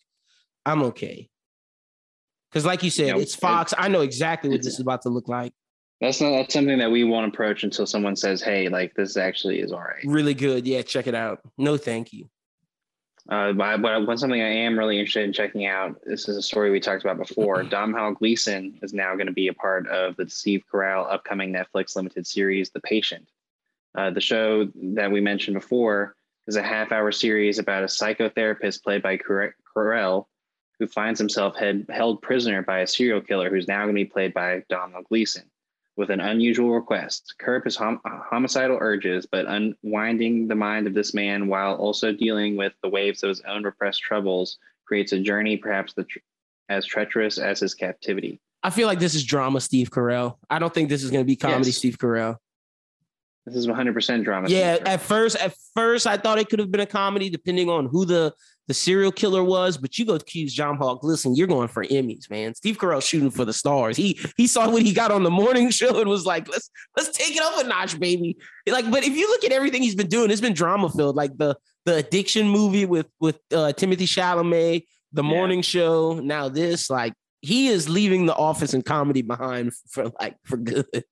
I'm okay. Because, like you said, it's Fox. I know exactly what this is about to look like. That's not that's something that we won't approach until someone says, "Hey, like this actually is all right." Really good. Yeah, check it out. No, thank you. Uh, but, but one something I am really interested in checking out. This is a story we talked about before. Domhnall Gleeson is now going to be a part of the Steve Carell upcoming Netflix limited series, The Patient. Uh, the show that we mentioned before is a half-hour series about a psychotherapist played by Carell who finds himself head, held prisoner by a serial killer who's now going to be played by Domhnall Gleeson. With an unusual request, curb his hom- uh, homicidal urges, but unwinding the mind of this man while also dealing with the waves of his own repressed troubles creates a journey perhaps tr- as treacherous as his captivity. I feel like this is drama, Steve Carell. I don't think this is going to be comedy, yes. Steve Carell. This is 100% drama. Yeah, at first, at first, I thought it could have been a comedy, depending on who the the serial killer was, but you go accuse Domhnall Listen, you're going for Emmys, man. Steve Carell shooting for the stars. He he saw what he got on the morning <laughs> show and was like, let's let's take it up a notch, baby. Like, but if you look at everything he's been doing, it's been drama filled. Like the the addiction movie with with uh, Timothée Chalamet, the yeah. morning show. Now this, like, he is leaving the office and comedy behind <laughs> for like for good.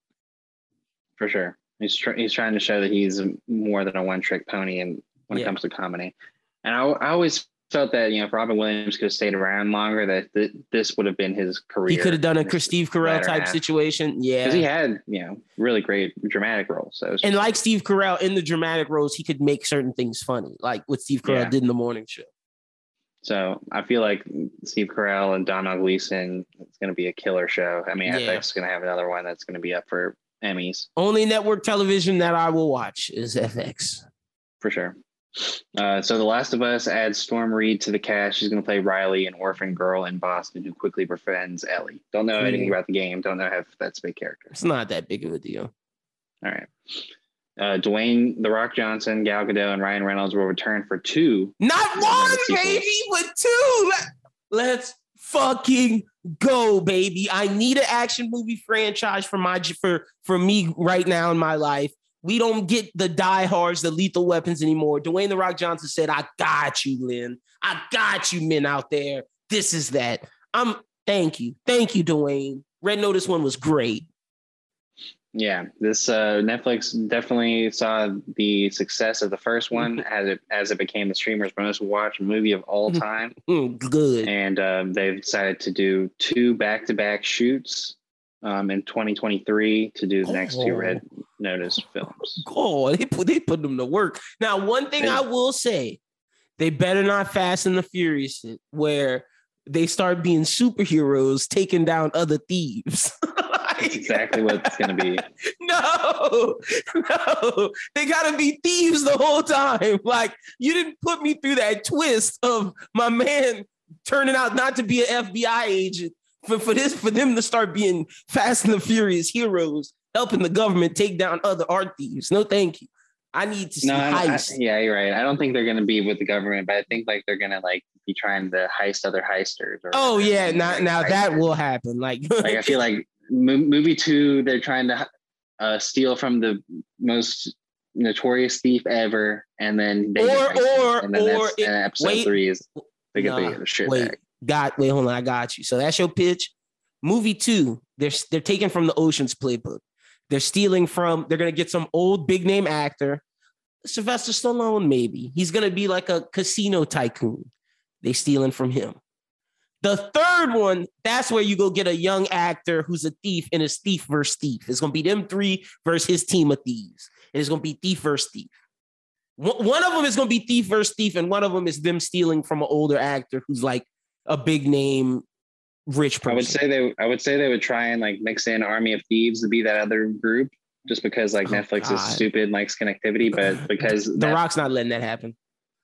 For sure, he's tr- he's trying to show that he's more than a one trick pony, and when yeah. it comes to comedy. And I, I always felt that you know if Robin Williams could have stayed around longer, that th- this would have been his career. He could have done a Steve Carell type half. situation. Yeah. because he had you know really great dramatic roles. So and like Steve Carell in the dramatic roles, he could make certain things funny, like what Steve Carell Yeah. did in the morning show. so I feel like Steve Carell and Domhnall Gleeson it's going to be a killer show. I mean, Yeah. FX is going to have another one that's going to be up for Emmys Only network television that I will watch is FX. for sure. Uh, so The Last of Us adds Storm Reid to the cast. She's going to play Riley, an orphan girl in Boston who quickly befriends Ellie. Don't know anything about the game. Don't know if that's a big character. It's not that big of a deal. All right. Uh, Dwayne The Rock Johnson, Gal Gadot, and Ryan Reynolds will return for two. Not one, baby, but two. Let- Let's fucking go, baby. I need an action movie franchise for my for for me right now in my life. We don't get the diehards, the lethal weapons anymore. Dwayne the Rock Johnson said, "I got you, Lynn. I got you, men out there. This is that." I'm. Thank you, thank you, Dwayne. Red Notice one was great. Yeah, this uh, Netflix definitely saw the success of the first one <laughs> as it as it became the streamer's most watched movie of all <laughs> time, good. and um, they've decided to do two back to back shoots um, in 2023 to do the next two Red Notice films. God, they put they put them to work. Now, one thing I will say, they better not Fast and the Furious where they start being superheroes taking down other thieves. <laughs> That's exactly what it's going to be. <laughs> no, no, they gotta be thieves the whole time. <laughs> Like you didn't put me through that twist of my man turning out not to be an FBI agent. For, for this, for them to start being Fast and the Furious heroes, helping the government take down other art thieves. No, thank you. I need to see No, I, I, heist. yeah, you're right. I don't think they're going to be with the government, but I think like they're going to like be trying to heist other heisters. Or oh yeah, now like, now that will happen. Like, <laughs> like I feel like mo- movie two, they're trying to uh, steal from the most notorious thief ever, and then Or- or- or it- episode wait. three is they get Nah, the, the shit wait. back. Got wait, hold on, I got you. So that's your pitch. Movie two, they're they're taking from the Ocean's playbook. They're stealing from. They're gonna get some old big name actor, Sylvester Stallone. Maybe he's gonna be like a casino tycoon. They stealing from him. The third one, that's where you go get a young actor who's a thief and it's thief versus thief. It's gonna be them three versus his team of thieves, and it's gonna be thief versus thief. One of them is gonna be thief versus thief, and one of them is them stealing from an older actor who's like a big name rich person. I would say they I would say they would try and like mix in Army of Thieves to be that other group, just because like Oh, Netflix is stupid and likes connectivity, but because the Rock's not letting that happen.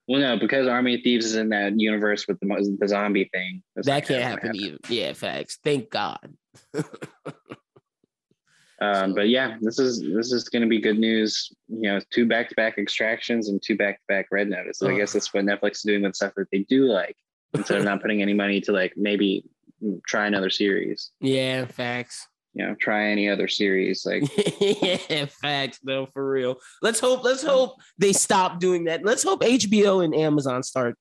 well no because Army of Thieves is in that universe with the the zombie thing. That not can't gonna happen either. Yeah, facts. Thank God. <laughs> Um, but yeah, this is this is going to be good news. You know, two back to back extractions and two back to back red notices. I guess that's what Netflix is doing with stuff that they do like instead of not putting any money to like maybe try another series. Yeah, facts. You know, try any other series. Like <laughs> yeah, facts. though, for real. Let's hope. Let's hope they stop doing that. Let's hope HBO and Amazon start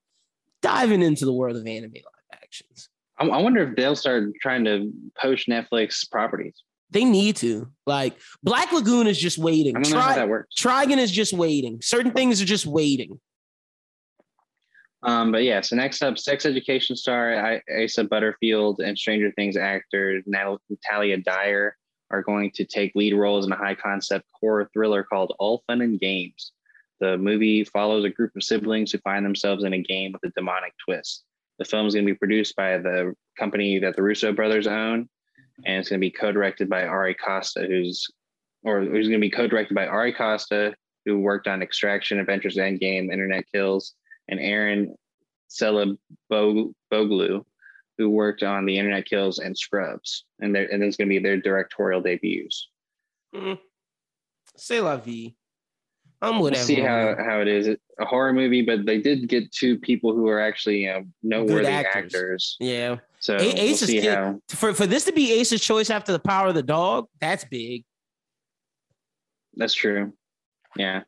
diving into the world of anime live actions. I, I wonder if they'll start trying to poach Netflix properties. They need to. Like Black Lagoon is just waiting. I don't know how that works. Trigun is just waiting. Certain things are just waiting. Um, but yeah, so next up, sex education star Asa Butterfield and Stranger Things actor Natalia Dyer are going to take lead roles in a high concept horror thriller called All Fun and Games. The movie follows a group of siblings who find themselves in a game with a demonic twist. The film is going to be produced by the company that the Russo brothers own, and it's going to be co-directed by Ari Costa, who's or who's going to be co-directed by Ari Costa, who worked on Extraction, Avengers Endgame, Internet Kills, and Eren Celeboglu, who worked on The Internet Kills and Scrubs. And, they're- and it's going to be their directorial debuts. Mm. C'est la vie. I'm We'll see how, how it is. It's a horror movie, but they did get two people who are actually you know, noteworthy actors. actors. yeah. So A- we'll see kid- how. For for this to be Ace's choice after the power of the dog, that's big. That's true. Yeah.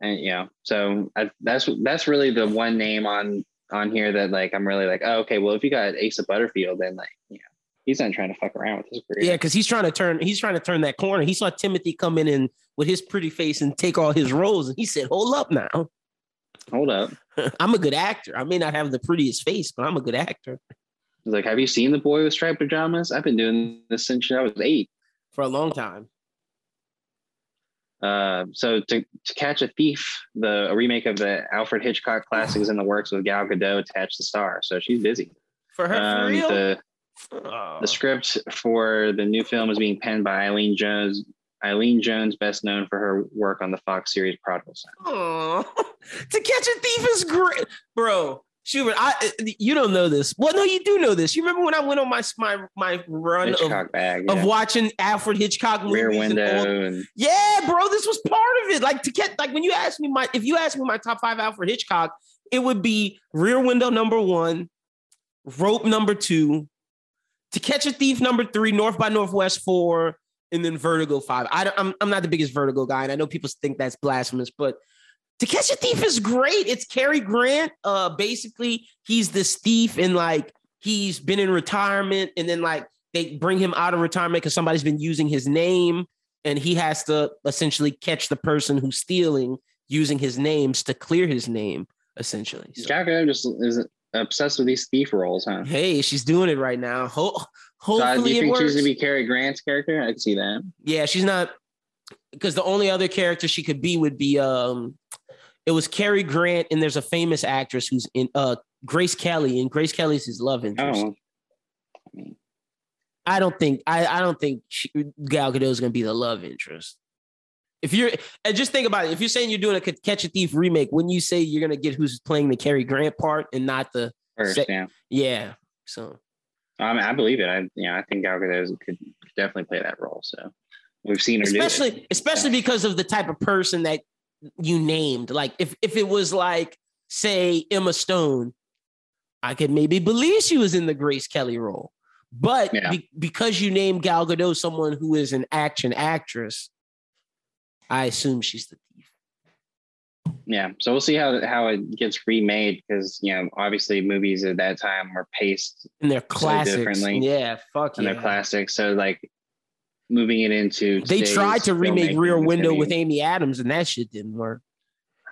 And yeah, so I, that's that's really the one name on on here that like I'm really like, oh, okay, well, if you got Asa Butterfield, then like, you know, he's not trying to fuck around with his career. Yeah, because he's trying to turn he's trying to turn that corner. He saw Timothy come in and with his pretty face and take all his roles, and he said, "Hold up now, Hold up. <laughs> I'm a good actor. I may not have the prettiest face, but I'm a good actor. He's like, have you seen the boy with striped pajamas? I've been doing this since I was eight. For a long time. Uh, so to, to catch a thief, the a remake of the Alfred Hitchcock classic is in the works with Gal Gadot attached to star. So she's busy. For her, for Um, real? the Oh. the script for the new film is being penned by Eileen Jones. Eileen Jones, best known for her work on the Fox series Prodigal Son. Aw. <laughs> to catch a thief is great, bro. Schubert, I you don't know this. Well, no, you do know this. You remember when I went on my my my run of, bag, of watching Alfred Hitchcock movies? Rear and Window, all- and Yeah, bro, this was part of it. Like to get like when you ask me my if you ask me my top five Alfred Hitchcock, it would be Rear Window number one, Rope number two, To Catch a Thief number three, North by Northwest four, and then Vertigo five. I don't, I'm I'm not the biggest Vertigo guy, and I know people think that's blasphemous, but To Catch a Thief is great. It's Cary Grant. Uh, basically, he's this thief, and like he's been in retirement, and then like they bring him out of retirement because somebody's been using his name and he has to essentially catch the person who's stealing using his names to clear his name essentially So, just is obsessed with these thief roles, huh? hey she's doing it right now Ho- So, uh, do hopefully you it think works she's gonna be Cary Grant's character? I can see that. yeah she's not because the only other character she could be would be um it was Cary Grant and there's a famous actress who's in uh Grace Kelly and Grace Kelly's his love interest Oh, I don't think I, I don't think she, Gal Gadot is going to be the love interest. If you're and just think about it, if you're saying you're doing a Catch a Thief remake, when you say you're going to get who's playing the Cary Grant part and not the first, Se- yeah. yeah, so I mean, I believe it. I, yeah, I think Gal Gadot could definitely play that role. So we've seen her especially especially because of the type of person that you named. Like if if it was like say Emma Stone, I could maybe believe she was in the Grace Kelly role. But Yeah. be- because you named Gal Gadot someone who is an action actress, I assume she's the thief. Yeah, so we'll see how how it gets remade because you know obviously movies at that time were paced And they're classics. differently. yeah, fuck and yeah. they're classics. So like moving it into They tried to remake Rear Window with Amy Adams, and that shit didn't work.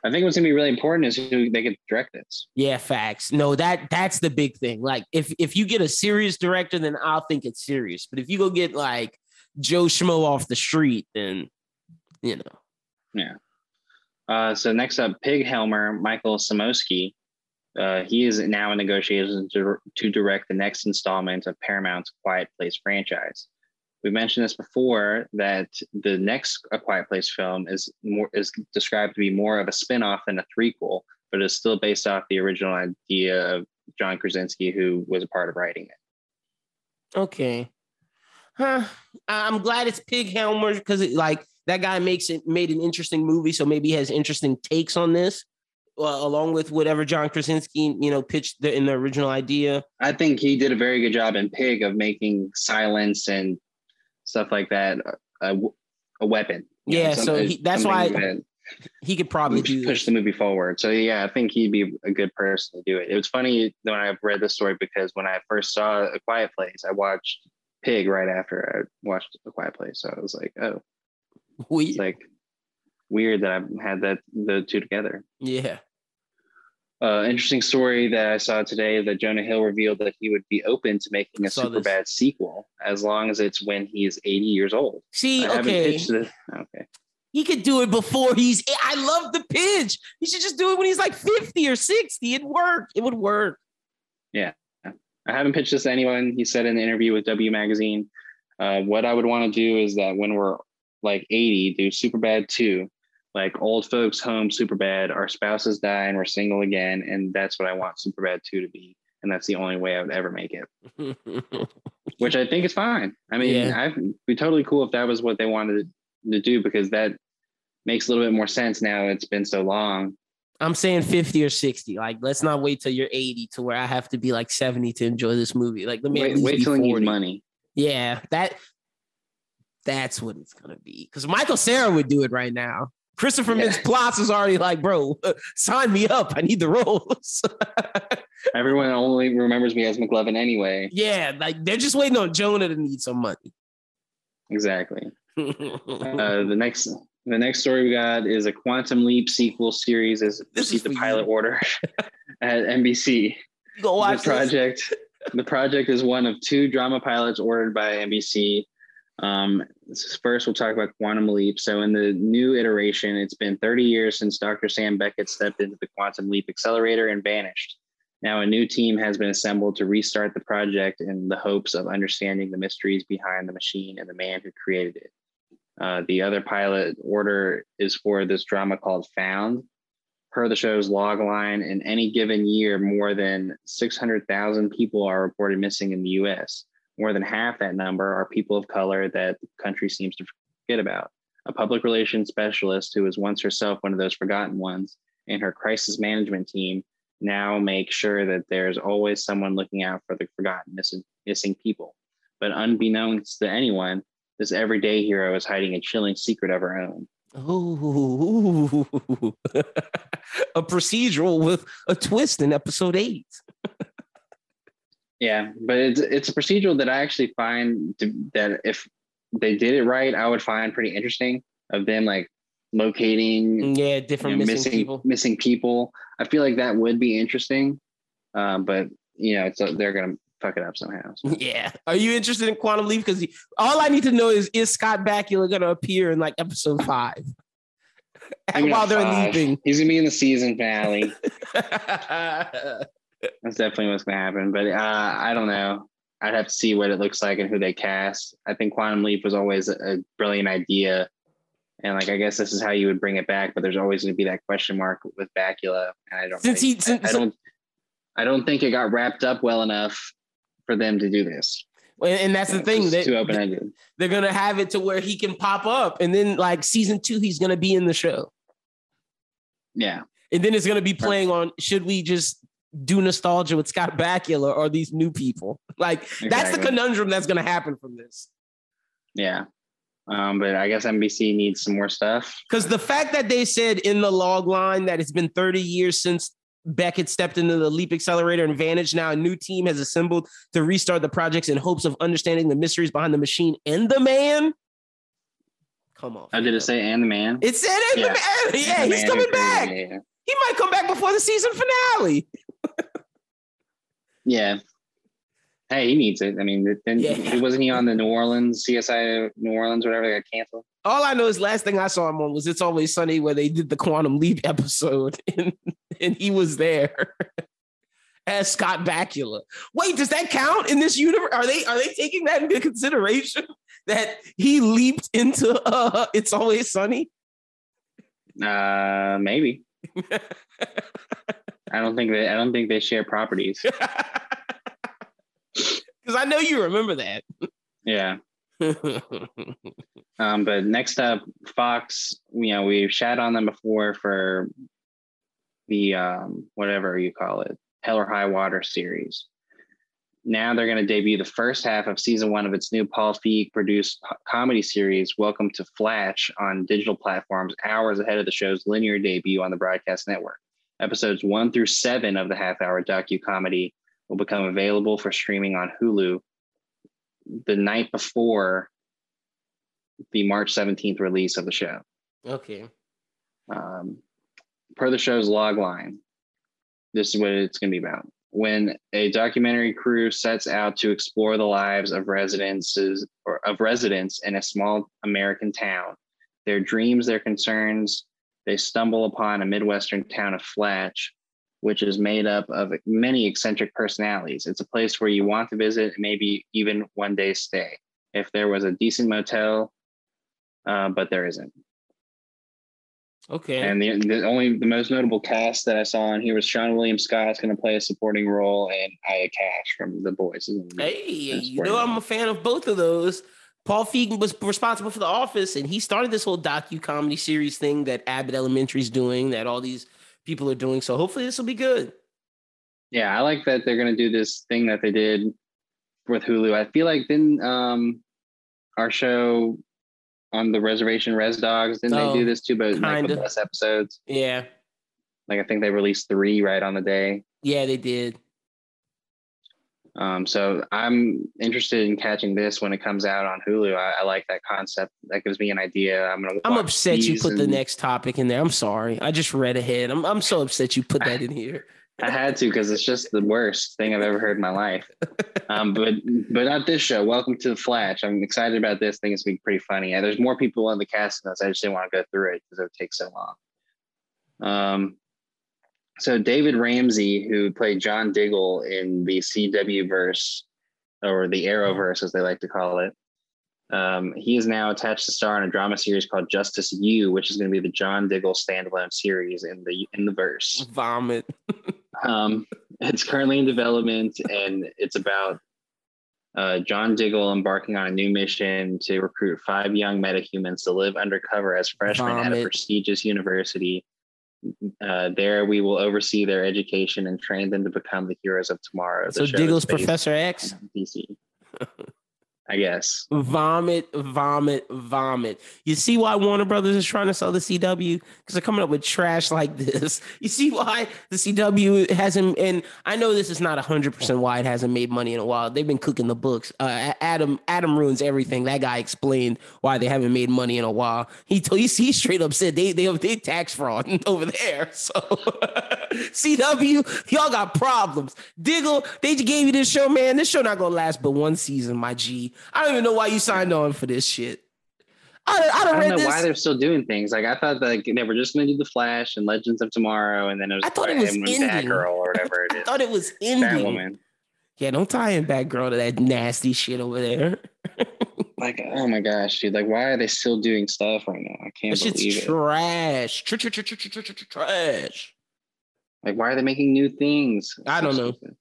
I think what's gonna be really important is who they could direct this. Yeah, facts. No, that that's the big thing. Like if if you get a serious director, then I'll think it's serious. But if you go get like Joe Schmo off the street, then you know. Yeah. Uh, so next up, Pig Helmer, Michael Sarnoski. Uh, he is now in negotiations to, to direct the next installment of Paramount's Quiet Place franchise. We mentioned this before that the next A Quiet Place film is more is described to be more of a spin-off than a threequel, but is still based off the original idea of John Krasinski, who was a part of writing it. Okay. Huh. I'm glad it's Pig Helmer because it like that guy makes it made an interesting movie, so maybe he has interesting takes on this, uh, along with whatever John Krasinski you know pitched the, in the original idea. I think he did a very good job in Pig of making silence and stuff like that a, a weapon. You know, Yeah, so uh, he- that's why that He could probably push, do push the movie forward. So yeah, I think he'd be a good person to do it. It was funny when I read the story because when I first saw A Quiet Place, I watched Pig right after I watched A Quiet Place. So I was like, oh, We, it's like weird that I've had that the two together. yeah. Uh, interesting story that I saw today that Jonah Hill revealed that he would be open to making a super this. bad sequel as long as it's when he's 80 years old. See, I okay. Okay. He could do it before he's. I love the pitch. He should just do it when he's like 50 or 60. It'd work. It would work. Yeah. I haven't pitched this to anyone. He said in an interview with W Magazine, uh, what I would want to do is that when we're like 80, do Super Bad 2, like old folks home Super Bad, our spouses die and we're single again. And that's what I want Super Bad 2 to be. And that's the only way I would ever make it, <laughs> which I think is fine. I mean, Yeah. I'd be totally cool if that was what they wanted to do because that makes a little bit more sense now. It's been so long. I'm saying 50 or 60. Like, let's not wait till you're 80 to where I have to be like 70 to enjoy this movie. Like, let me Wait, wait till needs 40. money. Yeah, that that's what it's gonna be. Because Michael Cera would do it right now. Christopher Yeah. Mintz Plasse is already like, bro, sign me up. I need the roles. <laughs> Everyone only remembers me as McLovin anyway. yeah, like they're just waiting on Jonah to need some money. Exactly. <laughs> Uh, the next the next story we got is a Quantum Leap sequel series as This is the for you. pilot order <laughs> at NBC. You gonna watch the project the project is one of two drama pilots ordered by NBC. Um, first, we'll talk about Quantum Leap. So, in the new iteration, it's been 30 years since Dr. Sam Beckett stepped into the Quantum Leap accelerator and vanished. Now, a new team has been assembled to restart the project in the hopes of understanding the mysteries behind the machine and the man who created it. Uh, the other pilot order is for this drama called Found. Per the show's log line, in any given year, more than 600,000 people are reported missing in the US. More than half that number are people of color that the country seems to forget about. A public relations specialist who was once herself one of those forgotten ones and her crisis management team now make sure that there's always someone looking out for the forgotten missing, missing people. But unbeknownst to anyone, this everyday hero is hiding a chilling secret of her own. Ooh, <laughs> a procedural with a twist in episode eight. Yeah, but it's it's a procedural that I actually find to, that if they did it right, I would find pretty interesting of them like locating Yeah, you different know, missing, missing people. missing people. I feel like that would be interesting, um, but you know, it's they're gonna fuck it up somehow. so. <laughs> Yeah. Are you interested in Quantum Leap? Because all I need to know is is Scott Bakula to appear in like episode five <laughs> while they're five. leaping? He's gonna be in the season finale. <laughs> That's definitely what's gonna happen. But uh, I don't know. I'd have to see what it looks like and who they cast. I think Quantum Leap was always a, brilliant idea. And like I guess this is how you would bring it back, but there's always gonna be that question mark with Bakula. And I don't Since think- he- since- I, I don't I don't think it got wrapped up well enough for them to do this. and, and that's the thing that too they're gonna have it to where he can pop up, and then like season two, he's gonna be in the show, Yeah. and then it's gonna be playing on. Should we just do nostalgia with Scott Bakula or these new people? Like that's the conundrum that's gonna happen from this. Yeah. Um, but I guess NBC needs some more stuff. Because the fact that they said in the log line that it's been 30 years since Beckett stepped into the Leap Accelerator and Vantage, now a new team has assembled to restart the projects in hopes of understanding the mysteries behind the machine and the man. Come on. I did it say and the man. It said in Yeah. the man. Yeah, And he's man coming back. He might come back before the season finale. Yeah. Hey, he needs it. I mean, then Yeah. wasn't he on the New Orleans CSI New Orleans whatever that got canceled? All I know is last thing I saw him on was It's Always Sunny where they did the Quantum Leap <laughs> episode and, and he was there <laughs> as Scott Bakula. Wait, does that count in this universe? Are they are they taking that into consideration <laughs> that he leaped into uh It's Always Sunny? Uh, maybe. I don't think they. I don't think they share properties. <laughs> Because I know you remember that. Yeah. <laughs> Um, but next up, Fox. You know, we've shat on them before for the um, whatever you call it, Hell or High Water series. Now they're going to debut the first half of season one of its new Paul Feig produced co- comedy series, Welcome to Flatch, on digital platforms hours ahead of the show's linear debut on the broadcast network. Episodes one through seven of the half hour docu comedy will become available for streaming on Hulu the night before the March 17th release of the show. okay. Um, per the show's log line, this is what it's going to be about. When a documentary crew sets out to explore the lives of residences or of residents in a small American town, their dreams, their concerns, they stumble upon a Midwestern town of Flatch, which is made up of many eccentric personalities. It's a place where you want to visit and maybe even one day stay. If there was a decent motel, uh, but there isn't. Okay. And the, the only the most notable cast that I saw on here was Seann William Scott's going to play a supporting role, and Aya Cash from The Boys. is gonna be- Hey, you know pretty I'm a fan of both of those. Paul Feig was responsible for The Office, and he started this whole docu comedy series thing that Abbott Elementary is doing, that all these people are doing. So hopefully this will be good. Yeah, I like that they're going to do this thing that they did with Hulu. I feel like then um, our show on the reservation, Res Dogs, didn't Oh, they do this too? But like with less episodes. Yeah, Like I think they released three right on the day. yeah, they did. Um, so I'm interested in catching this when it comes out on Hulu. I, I like that concept. That gives me an idea. I'm gonna. I'm upset you put the next topic in there. I'm sorry. I just read ahead. I'm I'm so upset you put that in here. I had to because it's just the worst thing I've ever heard in my life. Um, but but not this show. Welcome to the Flatch. I'm excited about this. I think it's gonna be pretty funny. Yeah, there's more people on the cast than us. I just didn't want to go through it because it would take so long. Um, so David Ramsey, who played John Diggle in the CW verse or the Arrowverse, as they like to call it, um, he is now attached to star in a drama series called Justice U, which is going to be the John Diggle standalone series in the in the verse. Vomit. <laughs> Um, it's currently in development, and it's about uh, John Diggle embarking on a new mission to recruit five young metahumans to live undercover as freshmen at a prestigious university. Uh, there, we will oversee their education and train them to become the heroes of tomorrow. So Diggle's Professor X. DC. <laughs> I guess. Vomit, vomit, vomit. You see why Warner Brothers is trying to sell the CW? Because they're coming up with trash like <laughs> this. You see why the CW hasn't, and I know this is not 100% why it hasn't made money in a while. They've been cooking the books. Uh, Adam Adam ruins everything. That guy explained why they haven't made money in a while. He told he, he straight up said they, they, they tax fraud <laughs> over there. So <laughs> CW, y'all got problems. Diggle, they just gave you this show, man. This show not going to last but one season, my G. I don't even know why you signed on for this shit. I, I I don't don't read know this. why they're still doing things. Like I thought like they were just going to do the Flash and Legends of Tomorrow, and then it was I thought it was him and ending. Batgirl or whatever it <laughs> I thought it was ending. Batwoman. Yeah, don't tie in back girl to that nasty shit over there. <laughs> Like, oh my gosh, dude! Like, why are they still doing stuff right now? I can't That believe it. trash. Tr- tr- tr- tr- tr- tr- tr- tr- Trash. Like, why are they making new things? I don't know. stupid.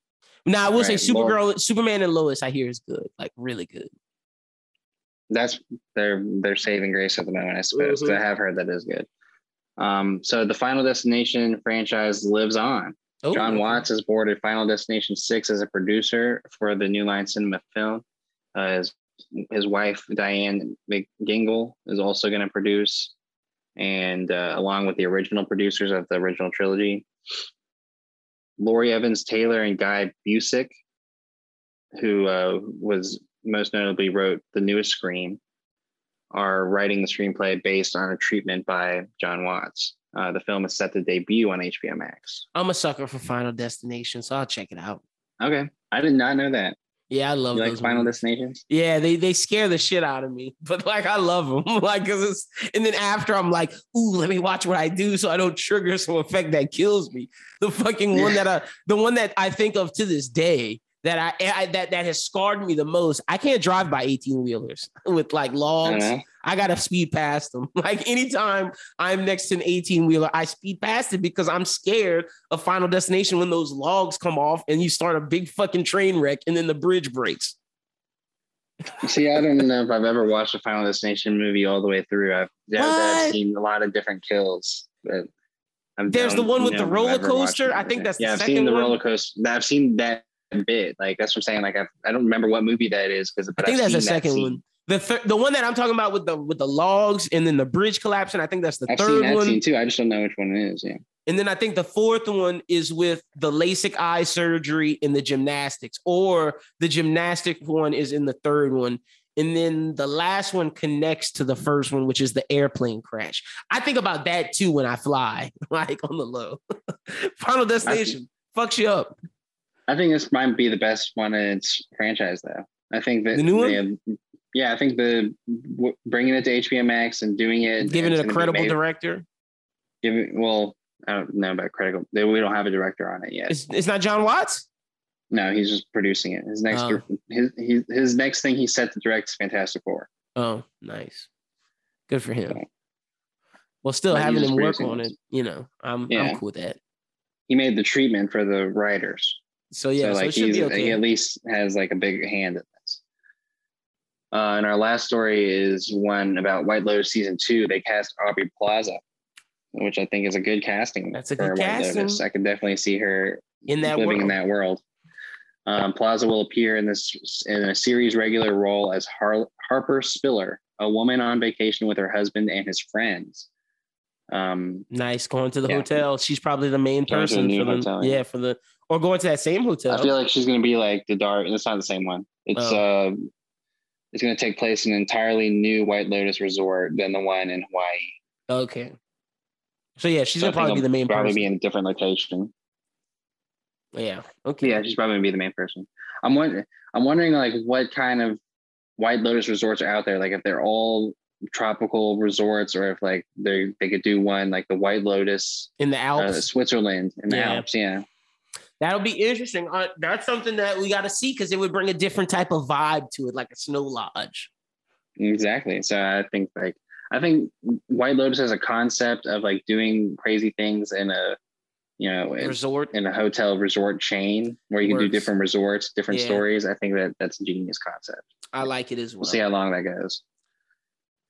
Now I will say Right, well- Supergirl, Superman and Lois, I hear is good. Like really good. That's their their saving grace at the moment, I suppose. 'cause I have heard that is good. Um, so the Final Destination franchise lives on. Oh, Jon okay. Watts has boarded Final Destination Six as a producer for the New Line Cinema film. Uh, his his wife Dianne McGunigle is also going to produce, and uh, along with the original producers of the original trilogy, Lori Evans Taylor and Guy Busick, who uh, was most notably wrote the newest Scream, are writing the screenplay based on a treatment by Jon Watts. Uh, the film is set to debut on HBO Max. I'm a sucker for Final Destination, so I'll check it out. Okay, I did not know that. Yeah, I love You like Final movies. Destinations? Yeah, they they scare the shit out of me, <laughs> but like I love them. <laughs> like, cause it's and then after I'm like, ooh, let me watch what I do so I don't trigger some effect that kills me. The fucking one that I, the one that I think of to this day that I, I that that has scarred me the most. I can't drive by 18 wheelers <laughs> with like logs. Uh-huh. I gotta speed past them. <laughs> Like anytime I'm next to an 18 wheeler, I speed past it because I'm scared of Final Destination when those logs come off and you start a big fucking train wreck and then the bridge breaks. <laughs> See, I don't know if I've ever watched a Final Destination movie all the way through. I've, yeah, I've seen a lot of different kills, but I've There's the one with the roller I've coaster. I think that's the yeah. I've second seen the one. roller coaster. I've seen that bit. Like that's what I'm saying. Like I've, I don't remember what movie that is because I think that's the second one. The thir- the one that I'm talking about with the with the logs and then the bridge collapsing. I think that's the I've third that one. too. I just don't know which one it is. Yeah. And then I think the fourth one is with the LASIK eye surgery and the gymnastics, or the gymnastic one is in the third one. And then the last one connects to the first one, which is the airplane crash. I think about that too when I fly, <laughs> like on the low. <laughs> Final destination fucks you up. I think this might be the best one in its franchise, though. I think that The new one? they- yeah, I think the w- bringing it to HBO Max and doing it, Giving it a credible director. Giving well, I don't know about critical. They, we don't have a director on it yet. It's, it's not Jon Watts. no, he's just producing it. His next, Oh. his, his his next thing he's set to direct is Fantastic Four. Oh, nice. Good for him. So- Well, still having him work on it, you know, I'm Yeah. I'm cool with that. He made the treatment for the writers, So yeah, so so, like it should he's, be okay. he at least has like a big hand in this. Uh, and our last story is one about White Lotus season two. They cast Aubrey Plaza, which I think is a good casting. That's a good White Lotus. casting. I can definitely see her in that living world. in that world. Um, Plaza will appear in this in a series regular role as Har- Harper Spiller, a woman on vacation with her husband and his friends. Um, Nice going to the Yeah. hotel. She's probably the main Going to a person for the hotel, yeah. yeah for the or going to that same hotel. I feel like she's gonna be like the dark, and it's not the same one. It's Oh. uh, it's gonna take place in an entirely new White Lotus resort than the one in Hawaii. okay. So yeah, she's So gonna probably be the main Probably person. be in a different location. yeah. Okay. Yeah, she's probably gonna be the main person. I'm wondering. I'm wondering like what kind of White Lotus resorts are out there. Like if they're all tropical resorts, or if like they they could do one like the White Lotus, In the uh, Alps. Switzerland in the Yeah. Alps. Yeah. That'll be interesting. Uh, that's something that we got to see because it would bring a different type of vibe to it, like a snow lodge. Exactly. So I think like I think White Lotus has a concept of like doing crazy things in a you know in, Resort. in a hotel resort chain where you can do different resorts, different Yeah. stories. I think that that's a genius concept. I like it as well. We'll see how long that goes.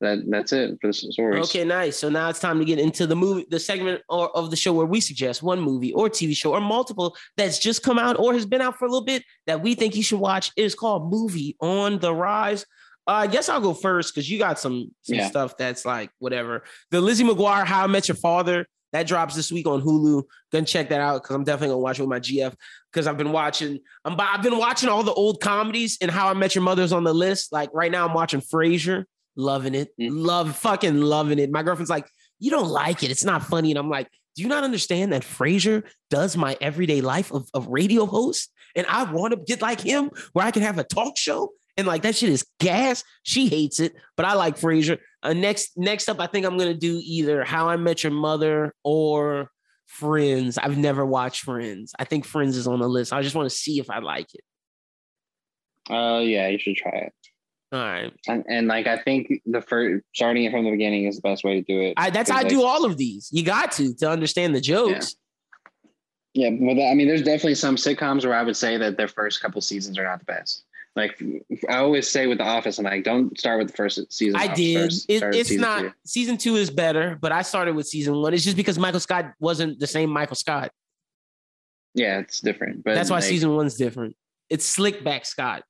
That that's it for the stories. Okay, nice. So now it's time to get into the movie, the segment or of the show where we suggest one movie or TV show or multiple that's just come out or has been out for a little bit that we think you should watch. It is called Movie on the Rise. Uh, I guess I'll go first because you got some some Yeah. stuff that's like whatever. The Lizzie McGuire How I Met Your Father that drops this week on Hulu. Gonna check that out because I'm definitely gonna watch it with my GF because I've been watching. I'm I've been watching all the old comedies and How I Met Your Mother's on the list. Like right now, I'm watching Frasier, loving it, Mm. love fucking loving it. My girlfriend's like, you don't like it. It's not funny, and I'm like. Do you not understand that Frasier does my everyday life of, of radio host? And I want to get like him where I can have a talk show and like that shit is gas. She hates it, but I like Frasier. Uh, next, next up, I think I'm gonna do either How I Met Your Mother or Friends. I've never watched Friends. I think Friends is on the list. I just want to see if I like it. Uh yeah, you should try it. All right, And, and like I think the first starting it from the beginning is the best way to do it. I, that's how I do all of these. You got to to understand the jokes. Yeah, well, I mean, there's definitely some sitcoms where I would say that their first couple seasons are not the best. Like I always say with The Office, I'm like, don't start with the first season. I did. first. It, it's season not two. season two is better, but I started with season one. It's just because Michael Scott wasn't the same Michael Scott. Yeah, it's different, but That's why like, season one's different. It's slick back Scott.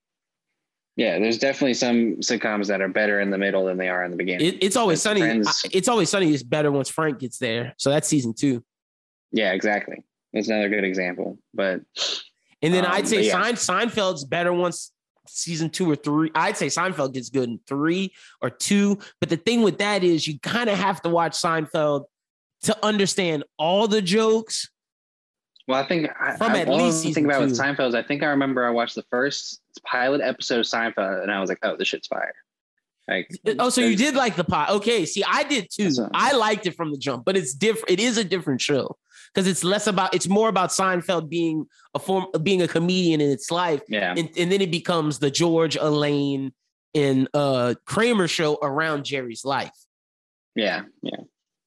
Yeah, there's definitely some sitcoms that are better in the middle than they are in the beginning. It, it's always sunny. Friends- I- It's always sunny is better once Frank gets there. So that's season two. yeah, exactly. That's another good example. But And then Um, I'd say yeah. Sein, Seinfeld's better once season two or three. I'd say Seinfeld gets good in three or two. But the thing with that is you kind of have to watch Seinfeld to understand all the jokes. Well, I think I, From I, at least season think about with. Seinfeld is I think I remember I watched the first pilot episode of Seinfeld and I was like, oh, this shit's fire. Like, Oh, so you did like the pot. Okay. See, I did too. I liked it from the jump, but it's different. It is a different show because it's less about, it's more about Seinfeld being a form, being a comedian in its life. Yeah, and, and then it becomes the George Elaine and uh Kramer show around Jerry's life. yeah, yeah.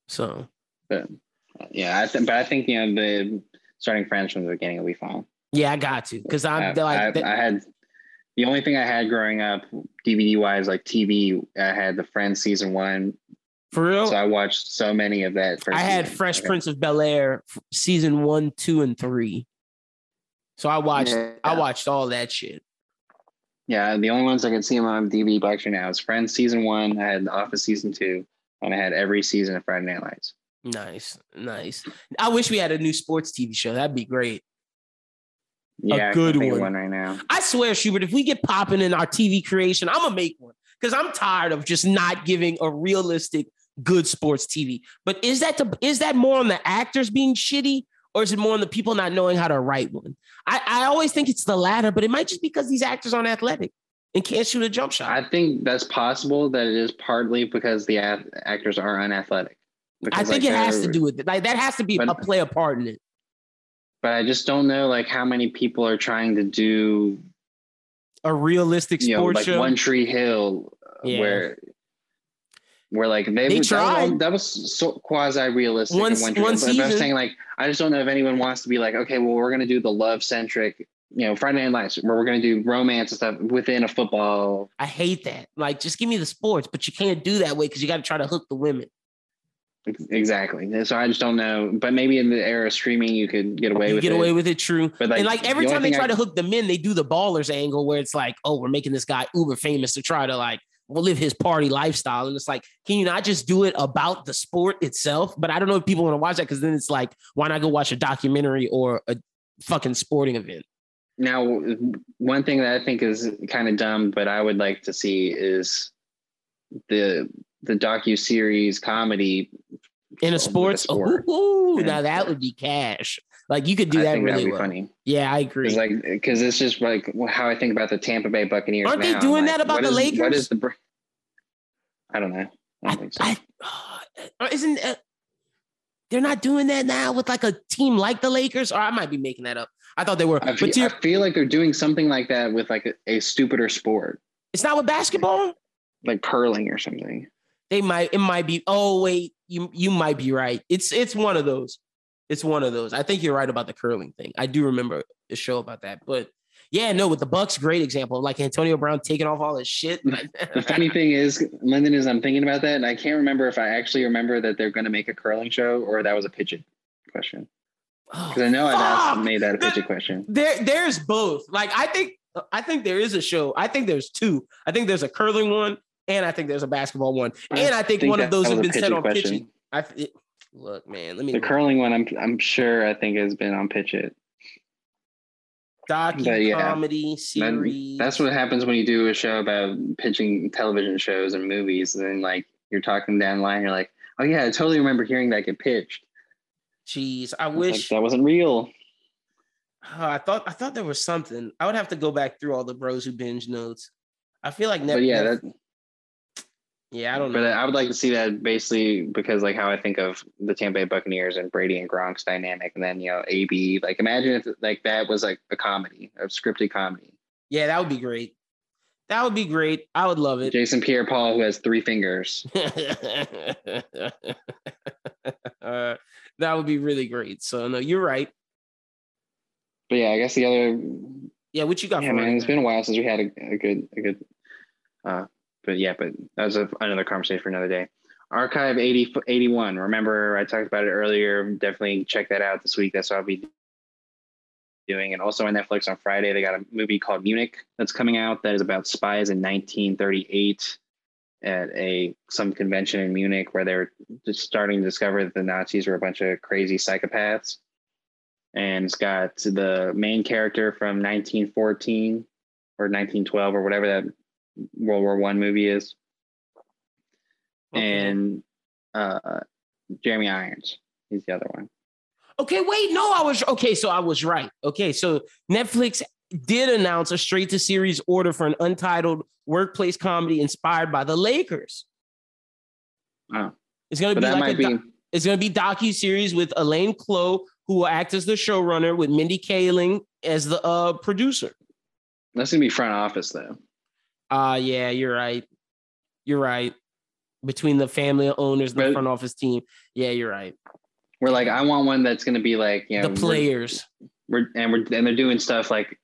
So But yeah, I think, but I think you know the starting Friends from the beginning will be fine. yeah, I got to because I, I'm like I, I had the only thing I had growing up DVD wise, like TV, I had the Friends season one, for real. so I watched so many of that. I had season. Fresh Okay. Prince of Bel Air season one, two, and three. So I watched I watched all that shit. Yeah, the only ones I can see on DVD right now is Friends season one. I had The Office season two, and I had every season of Friday Night Lights. Nice, nice. I wish we had a new sports TV show. That'd be great. Yeah, I good can think of one. one right now. I swear, Schubert, if we get popping in our TV creation, I'm gonna make one because I'm tired of just not giving a realistic, good sports TV. But is that the is that more on the actors being shitty, or is it more on the people not knowing how to write one? I, I always think it's the latter, but it might just because these actors aren't athletic and can't shoot a jump shot. I think that's possible. That it is partly because the ath- actors are unathletic. I think like, it has to do with it. Like that has to be But- a play a part in it. But I just don't know, like how many people are trying to do A realistic you know, sports like show. One Tree Hill, uh, Yeah. where where like they, They that was tried. that was so quasi realistic. One- in One Tree one Hill. But I'm season. saying like I just don't know if anyone wants to be like, okay, well we're gonna do the love centric, you know, Friday Night Lights, where we're gonna do romance and stuff within a football. I hate that. Like, just give me the sports, but you can't do that way because you got to try to hook the women. Exactly. So I just don't know. But maybe in the era of streaming, you could get away you with get it. away with it, true. But, like, and like every the time they try I- to hook the men, they do the ballers angle where it's like, oh, we're making this guy uber famous to try to like well, live his party lifestyle. And it's like, can you not just do it about the sport itself? But I don't know if people want to watch that because then it's like, why not go watch a documentary or a fucking sporting event. Now, one thing that I think is kind of dumb, but I would like to see is the the docu series comedy In a sports, sport. ooh, now that would be cash. Like you could do I that really well. funny. Yeah, I agree. It's like because it's just like how I think about the Tampa Bay Buccaneers. Aren't they now. I'm doing like, that about the is- Lakers? is the? br- I don't know. I don't think so. I, uh, isn't uh, they're not doing that now with like a team like the Lakers? Or I might be making that up. I thought they were, I, but feel, I feel like they're doing something like that with like a, a stupider sport, it's not with basketball. like curling or something. They might. It might be. Oh wait, you you might be right. It's it's one of those. It's one of those. I think you're right about the curling thing. I do remember a show about that. But yeah, no, with the Bucks, great example. Like Antonio Brown taking off all his shit. The funny thing is, Lyndon, is I'm thinking about that, and I can't remember if I actually remember that they're going to make a curling show or that was a pigeon question. Oh, because I know I've asked, made that a pigeon question. There, there's both. Like I think, I think there is a show. I think there's two. I think there's a curling one, and I think there's a basketball one. And I think, one of those has been set on question. pitching. I it, look, man. Let me The curling one, I'm I'm sure I think has been on pitch it. docu yeah, comedy That- series. that's what happens when you do a show about pitching television shows and movies. And then like you're talking down the line, you're like, oh yeah, I totally remember hearing that get pitched. Jeez, I It's like, wish. that wasn't real. Uh, I thought I thought there was something. I would have to go back through all the bros who binge notes. I feel like But Netflix. yeah, that yeah, I don't know. but. I would like to see that basically because like how I think of the Tampa Bay Buccaneers and Brady and Gronk's dynamic, and then you know AB. Like imagine if like that was like a comedy, a scripted comedy. yeah, that would be great. That would be great. I would love it. Jason Pierre-Paul who has three fingers. <laughs> uh, that would be really great. So no, you're right. But yeah, I guess the other Yeah, what you got yeah, for man, it's been a while since we had a, a good a good. Uh, but yeah, but that was a, another conversation for another day. Archive 80, 81. Remember, I talked about it earlier. Definitely check that out this week. That's what I'll be doing. And also on Netflix on Friday, they got a movie called Munich that's coming out that is about spies in 1938 at a some convention in Munich where they're just starting to discover that the Nazis were a bunch of crazy psychopaths. And it's got the main character from 1914 or 1912 or whatever that World War One movie is, Okay. and uh, Jeremy Irons. He's the other one. Okay, wait, no, I was okay. So I was right. Okay, so Netflix did announce a straight to series order for an untitled workplace comedy inspired by the Lakers. Oh, It's gonna be like a be. it's gonna be docu series with Elaine Clow, who will act as the showrunner, with Mindy Kaling as the uh, producer. That's gonna be front office though. Uh yeah, you're right. You're right. Between the family owners, the front office team. Yeah, you're right. We're like, I want one that's gonna be like, you know, the players. We're, we're and we're and they're doing stuff like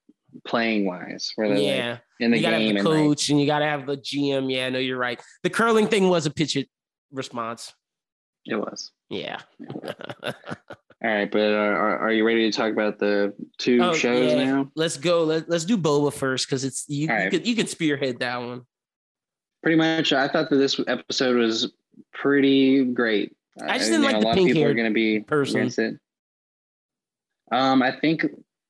playing wise, where they're like Yeah. in the you gotta game have the and like, coach and you gotta have the GM. Yeah, no, you're right. The curling thing was a pitch it response. it was. Yeah. <laughs> All right, but uh, are, are you ready to talk about the two Oh, shows yeah. now? let's go. Let, let's do Boba first because it's you, All you right. could you could spearhead that one. Pretty much, I thought that this episode was pretty great. I just Uh, didn't like know, the a lot of people are going to be person. against it. Um, I think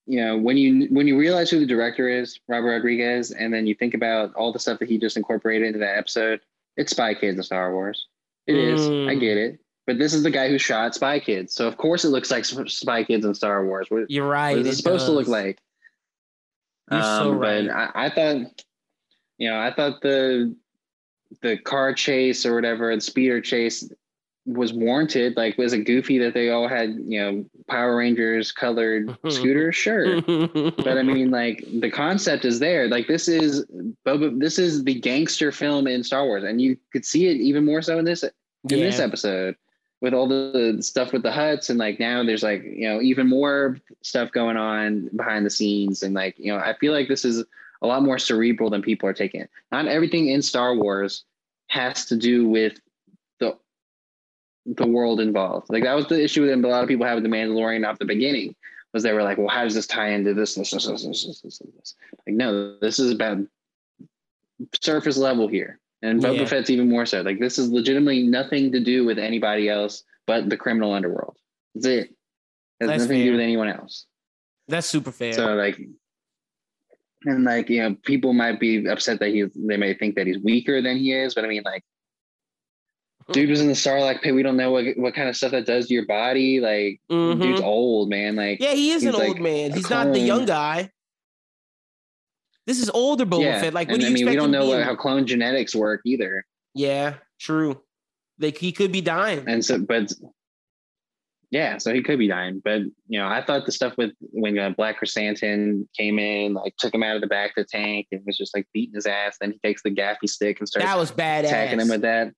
you know when you when you realize who the director is, Robert Rodriguez, and then you think about all the stuff that he just incorporated into that episode. It's Spy Kids in Star Wars. It is. Mm. I get it. But this is the guy who shot Spy Kids, so of course it looks like Spy Kids in Star Wars. What, You're right. what is it it supposed to look like? You're so Um, right. But I, I thought, you know, I thought the the car chase or whatever, the speeder chase was warranted. Like, was it goofy that they all had, you know, Power Rangers colored <laughs> scooters? Sure. <laughs> But I mean, like the concept is there. Like this is Boba. This is the gangster film in Star Wars, and you could see it even more so in this in this episode with all the stuff with the huts and like now there's like you know even more stuff going on behind the scenes and like you know I feel like this is a lot more cerebral than people are taking. it. Not everything in Star Wars has to do with the the world involved. Like that was the issue that a lot of people have with the Mandalorian off the beginning was they were like, well, how does this tie into this, this, this, this, this, this, this, this? Like, no, this is about surface level here. And Boba Yeah. Fett's even more so. Like, this is legitimately nothing to do with anybody else but the criminal underworld. That's it. It has That's nothing to do with anyone else. That's super fair. So like, and like you know, people might be upset that he's. They may think that he's weaker than he is, but I mean, like, <laughs> dude was in the Sarlacc pit. We don't know what what kind of stuff that does to your body. Like, Mhm. dude's old, man. Like, Yeah, he is an he's old man. He's not the young guy. This is older Boba yeah. Fett. Like, what and do I you mean, expect? we don't know what, how clone genetics work either. Yeah, true. Like he could be dying. And so, but yeah, so he could be dying. But you know, I thought the stuff with when uh, Black Chrysanthemum came in, like took him out of the back of the tank and was just like beating his ass. Then he takes the gaffy stick and starts that was badass. attacking him with that.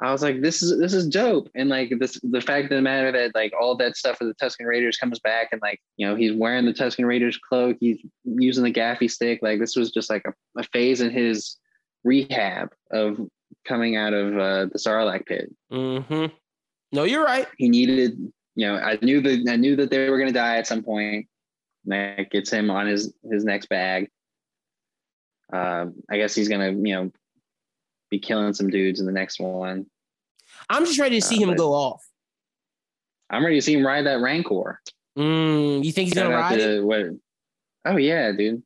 I was like, this is this is dope. And like this the fact of the matter that like all that stuff with the Tusken Raiders comes back and like, you know, he's wearing the Tusken Raiders cloak, he's using the gaffy stick. Like this was just like a, a phase in his rehab of coming out of uh, the Sarlacc pit. hmm No, you're right. He needed, you know, I knew that I knew that they were gonna die at some point. And that gets him on his his next bag. Um, I guess he's gonna, you know, be killing some dudes in the next one. I'm just ready to see Uh, him go off. I'm ready to see him ride that Rancor. Mm, you think he's gonna ride to it? what? Oh yeah, dude.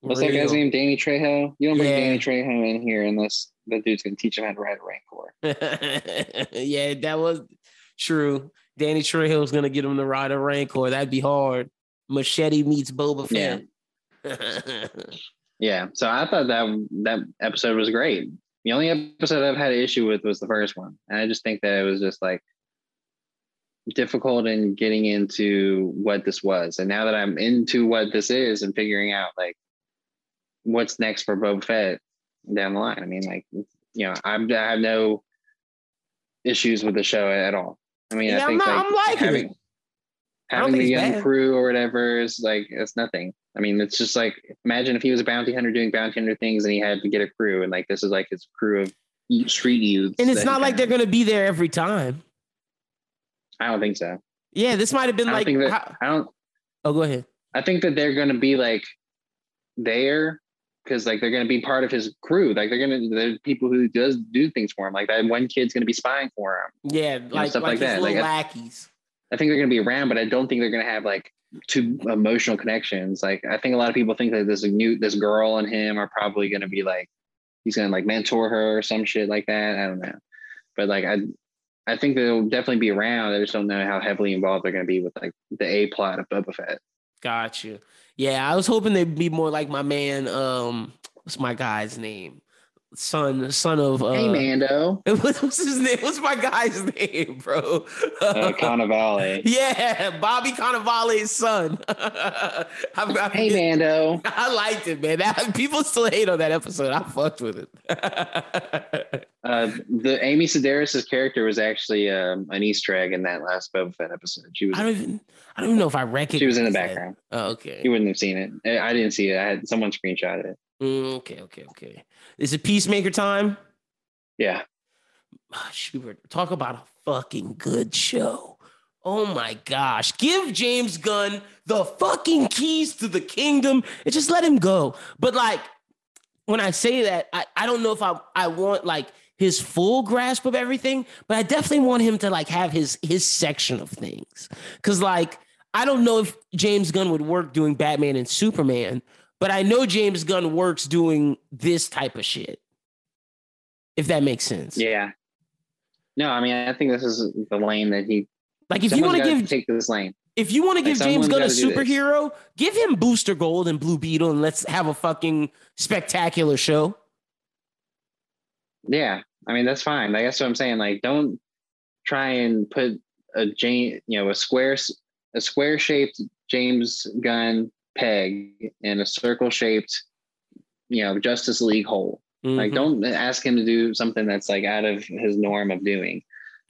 What's that guy's Real. name? Danny Trejo. You don't bring Yeah. Danny Trejo in here unless that dude's gonna teach him how to ride a Rancor. <laughs> yeah, that was true. Danny Trehill's gonna get him to ride a Rancor. That'd be hard. Machete meets Boba Fett. <laughs> Yeah. So I thought that that episode was great. The only episode I've had an issue with was the first one, and I just think that it was just like difficult in getting into what this was. And now that I'm into what this is and figuring out like what's next for Boba Fett down the line, I mean, like you know, I'm, I have no issues with the show at all. I mean, Yeah, I I'm think not- like I'm liking having, it. Having the young bad. crew or whatever is like it's nothing. I mean, it's just like imagine if he was a bounty hunter doing bounty hunter things and he had to get a crew, and like this is like his crew of street youths. and it's not like they're gonna be there every time. I don't think so. Yeah, this might have been I like. that. how- I don't. oh, go ahead. I think that they're gonna be like there because like they're gonna be part of his crew. Like they're gonna they're people who does do things for him. Like that one kid's gonna be spying for him. Yeah, like stuff like, like that. little Like, lackeys. I think they're gonna be around, but I don't think they're gonna have like two emotional connections. Like I think a lot of people think that this new this girl and him are probably gonna be like he's gonna like mentor her or some shit like that. I don't know, but like I I think they'll definitely be around. I just don't know how heavily involved they're gonna be with like the A plot of Boba Fett. Got you. Yeah, I was hoping they'd be more like my man. Um, what's my guy's name? Son, son of. Uh, hey Mando, <laughs> What was his name? What's my guy's name, bro? uh, Cannavale. <laughs> yeah, Bobby Cannavale's son. <laughs> I, I, Hey Mando. I liked it, man. That, people still hate on that episode. I fucked with it. Uh, the Amy Sedaris' character was actually um, an Easter egg in that last Boba Fett episode. She was I don't even. I don't even know if I recognize. she was in the that. background. Oh, okay. You wouldn't have seen it. I I didn't see it. I had someone screenshot it. Mm, okay. Okay. Okay. Is it Peacemaker time? Yeah. Ah, Schubert, talk about a fucking good show. Oh my gosh. Give James Gunn the fucking keys to the kingdom and just let him go. But like when I say that, I, I don't know if I, I want like his full grasp of everything, but I definitely want him to like have his his section of things. Cause like I don't know if James Gunn would work doing Batman and Superman, but I know James Gunn works doing this type of shit. If that makes sense. Yeah. No, I mean, I think this is the lane that he. Like if you want to give take this lane. if you want to Like, give James Gunn a gotta do this. superhero, give him Booster Gold and Blue Beetle and let's have a fucking spectacular show. Yeah, I mean that's fine. Like, that's what I'm saying. Like, don't try and put a Jane, you know, a square, a square shaped James Gunn peg in a circle shaped, you know, Justice League hole. Like, Mhm. don't ask him to do something that's like out of his norm of doing.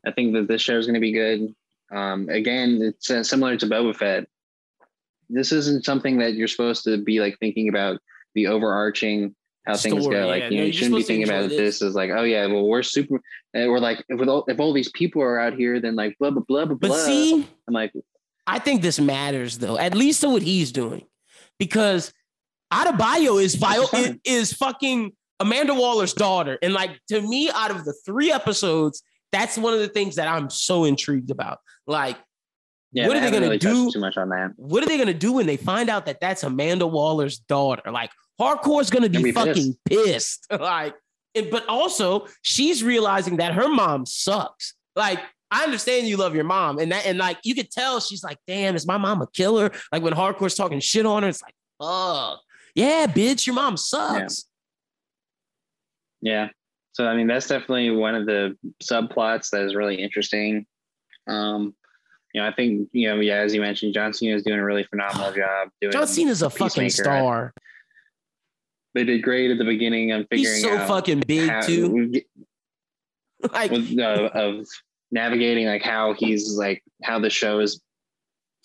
I think that this show is going to be good. Um, again, it's uh, similar to Boba Fett. This isn't something that you're supposed to be like thinking about the overarching how things Story, go. Like yeah. you No, know, you shouldn't be thinking about this as like, oh yeah, well we're super. And we're like, if all, if all these people are out here, then like blah blah blah blah But blah. see, I'm like, I think this matters though, at least to what he's doing, because Adebayo is bio is is, fucking Amanda Waller's daughter, and like to me, out of the three episodes, that's one of the things that I'm so intrigued about. Like Yeah, what are they gonna really do? Too much on that. What are they gonna do when they find out that that's Amanda Waller's daughter? Like, hardcore's gonna be, be fucking pissed. <laughs> like, and- but also she's realizing that her mom sucks. Like, I understand you love your mom, and that, and like you could tell she's like, damn, is my mom a killer? Like when hardcore's talking shit on her, it's like, fuck, yeah, bitch, your mom sucks. Yeah. So I mean, that's definitely one of the subplots that is really interesting. Um, you know, I think you know, yeah, as you mentioned, John Cena is doing a really phenomenal <sighs> job. Doing John Cena's a fucking star. They did great at the beginning on figuring He's so out fucking big how- too. <laughs> Like, with, uh, of navigating like how he's like how the show is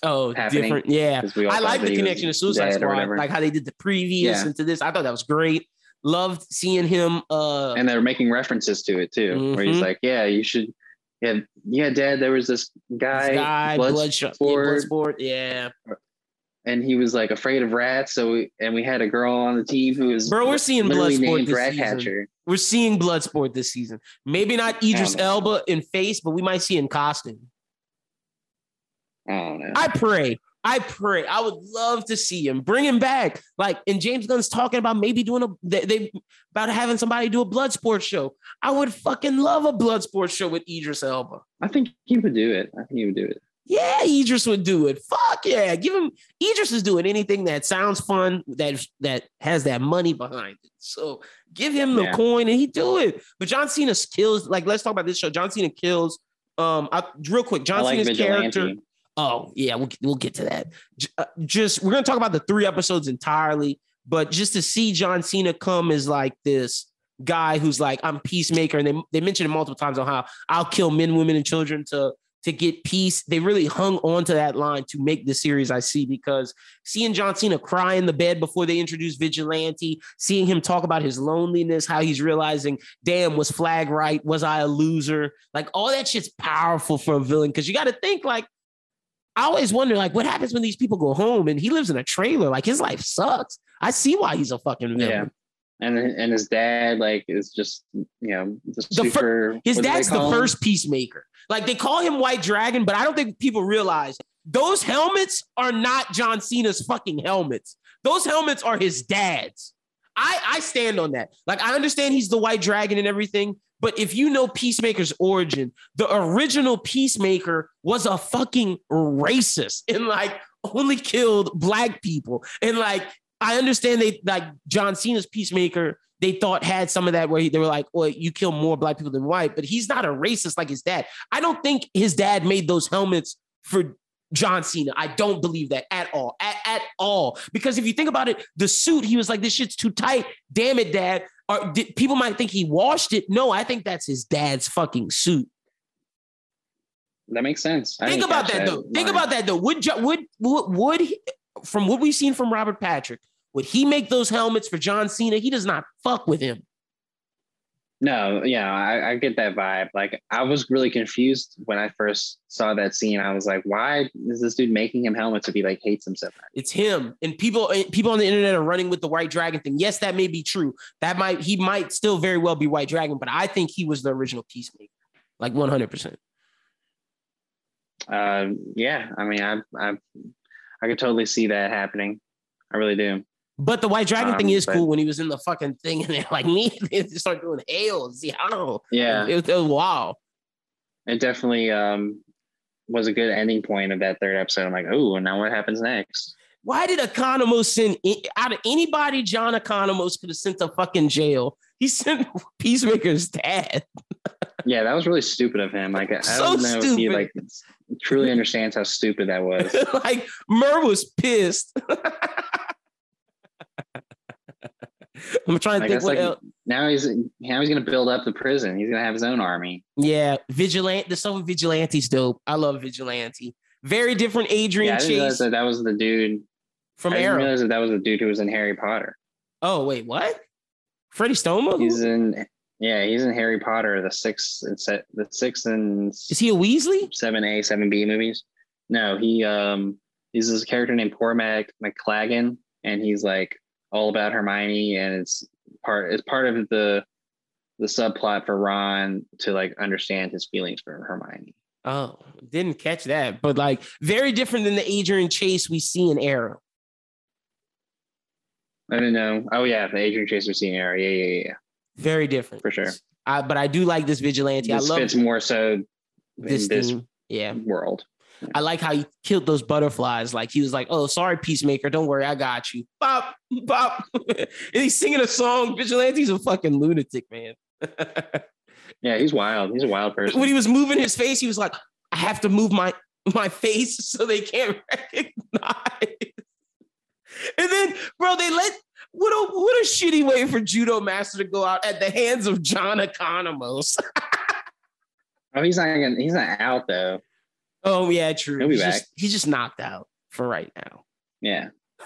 oh, happening, different. Yeah. 'cause we all I like the connection to Suicide Squad, like how they did the previous Yeah. into this. I thought that was great. Loved seeing him. Uh, and they're making references to it too, where he's Mhm. like, "Yeah, you should." Yeah, yeah, Dad. There was this guy, this guy, Blood- Bloodshot, yeah, Sport. Bloodsport, yeah. And he was like afraid of rats. So we, and we had a girl on the team who was Bro, we're seeing Bloodsport this Ratcatcher. We're seeing Bloodsport this season. Maybe not Idris. Elba in face, but we might see in costume. I don't know. I pray. I pray. I would love to see him. Bring him back. Like, and James Gunn's talking about maybe doing a they, they about having somebody do a blood sports show. I would fucking love a blood sports show with Idris Elba. I think he would do it. I think he would do it. Yeah, Idris would do it. Fuck yeah. Give him Idris is doing anything that sounds fun, that that has that money behind it. So give him the Yeah. coin and he do it. But John Cena kills, like let's talk about this show. John Cena kills. Um, I, real quick, John like Cena's Vigilante. character. Oh yeah, we'll we'll get to that. Uh, Just we're gonna talk about the three episodes entirely, but just to see John Cena come as like this guy who's like I'm peacemaker, and they they mentioned it multiple times on how I'll kill men, women, and children to to get peace. They really hung on to that line to make the series I see because seeing John Cena cry in the bed before they introduced Vigilante, seeing him talk about his loneliness, how he's realizing, damn, was Flag right? Was I a loser? Like all that shit's powerful for a villain because you got to think like. I always wonder, like, what happens when these people go home and he lives in a trailer? Like, his life sucks. I see why he's a fucking villain. And and his dad like is just you know the, The fir- His what do they dad's the him? first peacemaker. Like they call him White Dragon, but I don't think people realize those helmets are not John Cena's fucking helmets. Those helmets are his dad's. I, I stand on that. Like I understand he's the White Dragon and everything, but if you know Peacemaker's origin, the original Peacemaker was a fucking racist and like only killed black people. And like I understand they like John Cena's Peacemaker they thought had some of that where he, they were like, well, you kill more black people than white, but he's not a racist like his dad. I don't think his dad made those helmets for John Cena. I don't believe that at all, at, at all. Because if you think about it, the suit, he was like, this shit's too tight. Damn it, dad. Or did, people might think he washed it. No, I think that's his dad's fucking suit. That makes sense. I Think about catch that, though. Think about that though. Would would would, would he, from what we've seen from Robert Patrick, would he make those helmets for John Cena? He does not fuck with him. No, yeah, I, I get that vibe. Like, I was really confused when I first saw that scene. I was like, why is this dude making him helmets if he like hates him so much? It's him. And people people on the internet are running with the white dragon thing. Yes, that may be true. That might he might still very well be white dragon, but I think he was the original peacemaker. Like 100%. Um, yeah, I mean, I, I, I could totally see that happening. I really do. But the white dragon thing Um, is but- cool when he was in the fucking thing and they're like <laughs> me, they start doing hails. Yeah, I don't know. Yeah, It, was- it was wow. it definitely um was a good ending point of that third episode. I'm like, oh, and now what happens next? Why did Economos send out of anybody John Economos could have sent to fucking jail? He sent <laughs> Peacemaker's dad. <laughs> Yeah, that was really stupid of him. Like, I So don't know if he like truly understands how stupid that was. like Mur was pissed. <laughs> I'm trying to Like, think what like else. now he's now he's gonna build up the prison. He's gonna have his own army. Yeah, Vigilante. The stuff with Vigilante's dope. I love Vigilante. Very different Adrian Yeah, I Chase that that was the dude. from I Arrow. realize that that was the dude who was in Harry Potter. Oh wait, what? Freddie Stroma? He's in yeah, he's in Harry Potter, the sixth and set the sixth and Is he a Weasley? seven A, seven B movies. No, he um he's this character named Cormac McLaggen, and he's like all about Hermione, and it's part it's part of the the subplot for Ron to like understand his feelings for Hermione. Oh, didn't catch that. But like very different than the Adrian Chase we see in Arrow. I didn't know. Oh yeah, the Adrian Chase we see in Arrow. Yeah, yeah, yeah. Very different. For sure. I, but I do like this vigilante. This I love fits more so this, this. Yeah. world. I like how he killed those butterflies. Like he was like, "Oh, sorry, peacemaker. Don't worry, I got you." Bop, bop. <laughs> and he's singing a song. Vigilante's a fucking lunatic, man. <laughs> Yeah, he's wild. He's a wild person. when he was moving his face, he was like, "I have to move my my face <laughs> so they can't recognize." And then, bro, they let what a what a shitty way for Judo Master to go out at the hands of John Economos. Oh, he's not. Gonna, he's not out though. Oh yeah, true. He'll be he's back. just he's just knocked out for right now. Yeah. <laughs>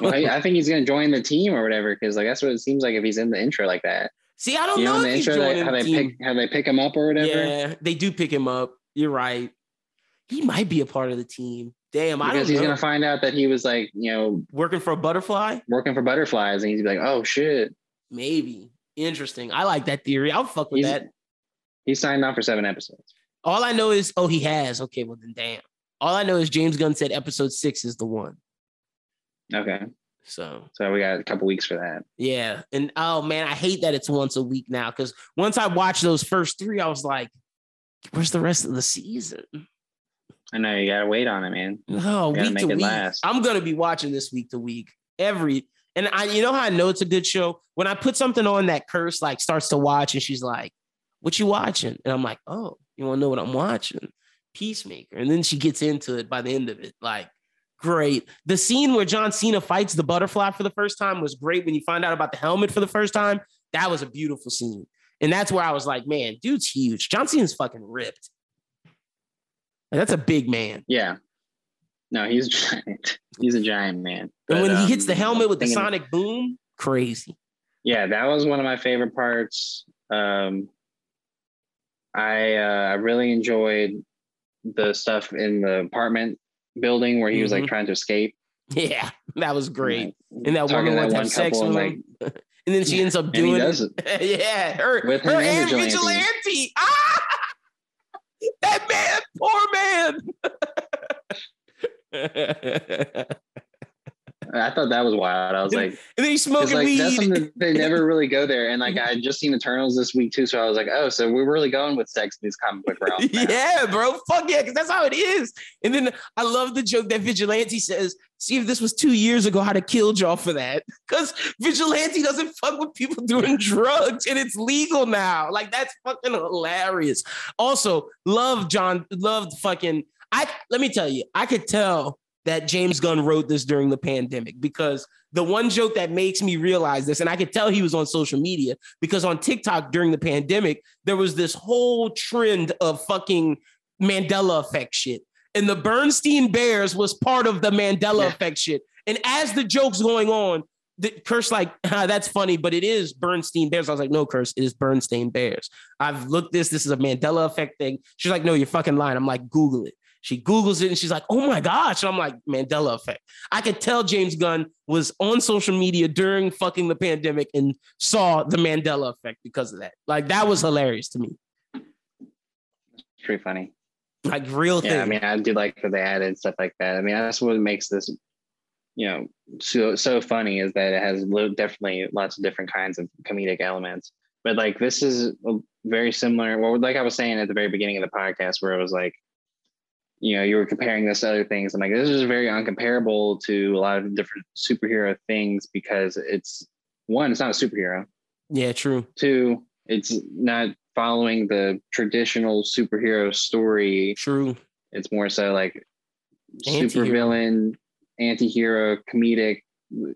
Well, I, I think he's gonna join the team or whatever because like that's what it seems like if he's in the intro like that. See, I don't You know, know in the if intro, they, how the they team. pick how they pick him up or whatever. Yeah, they do pick him up. You're right. He might be a part of the team. Damn, I don't because he's know. gonna find out that he was like you know Working for a butterfly? working for butterflies and he's be like oh shit Maybe. Interesting. I like that theory. I'll fuck with He's- that. he signed on for seven episodes. All I know is, oh, he has. Okay, well then, damn. All I know is James Gunn said episode six is the one. Okay, So so we got a couple weeks for that. yeah, and oh man, I hate that it's once a week now because once I watched those first three, I was like, "Where's the rest of the season?" I know you gotta wait on it, man. No, You week make to it week. last. I'm gonna be watching this week to week every. And I, you know how I know it's a good show when I put something on that Curse like starts to watch and she's like, "What you watching?" And I'm like, "Oh, you want to know what I'm watching? Peacemaker." And then she gets into it by the end of it, like. Great. The scene where John Cena fights the butterfly for the first time was great. When you find out about the helmet for the first time, that was a beautiful scene. And that's where I was like, man, dude's huge. John Cena's fucking ripped. Like, that's a big man. Yeah. No, he's <laughs> giant. He's a giant man. And when But, he hits the um, helmet with the sonic boom, crazy. Yeah, that was one of my favorite parts. Um, I uh, really enjoyed the stuff in the apartment building where he was like Mhm. trying to escape. Yeah, that was great. Like, And that woman wants to have sex with and, him. <laughs> and then she <laughs> ends up and doing it. <laughs> yeah, her, With her and and Vigilante. vigilante. Ah! That man, poor man. I thought that was wild. I was like, and 'cause, smoking like weed. that's something they <laughs> never really go there. And like mm-hmm. I had just seen Eternals this week too, so I was like, oh, so we're really going with sex in these comic book <laughs> now. yeah, bro. Fuck yeah, because that's how it is. And then I love the joke that Vigilante says, see if this was two years ago, I'd have killed y'all for that. <laughs> Because Vigilante doesn't fuck with people doing drugs and it's legal now. Like that's fucking hilarious. Also, love John, loved fucking. I let me tell you, I could tell that James Gunn wrote this during the pandemic because the one joke that makes me realize this, and I could tell he was on social media because on TikTok during the pandemic, there was this whole trend of fucking Mandela effect shit. And the Bernstein Bears was part of the Mandela Yeah. effect shit. And as the joke's going on, the curse like <laughs> "Ah, that's funny, but it is Bernstein Bears. I was like, no, curse, it is Bernstein Bears. I've looked this. This is a Mandela effect thing. She's like, no, you're fucking lying. I'm like, Google it. She Googles it and she's like, oh my gosh. And I'm like, Mandela effect. I could tell James Gunn was on social media during fucking the pandemic and saw the Mandela effect because of that. Like that was hilarious to me. It's pretty funny. Like real thing. Yeah, I mean, I do like that they added stuff like that. I mean, that's what makes this, you know, so so funny is that it has definitely lots of different kinds of comedic elements. But like this is very similar. Well, like I was saying at the very beginning of the podcast, where it was like, you know, you were comparing this to other things. I'm like, this is very uncomparable to a lot of different superhero things because it's one, it's not a superhero. yeah, true. Two, it's not following the traditional superhero story True. it's more so like super villain, anti-hero, comedic.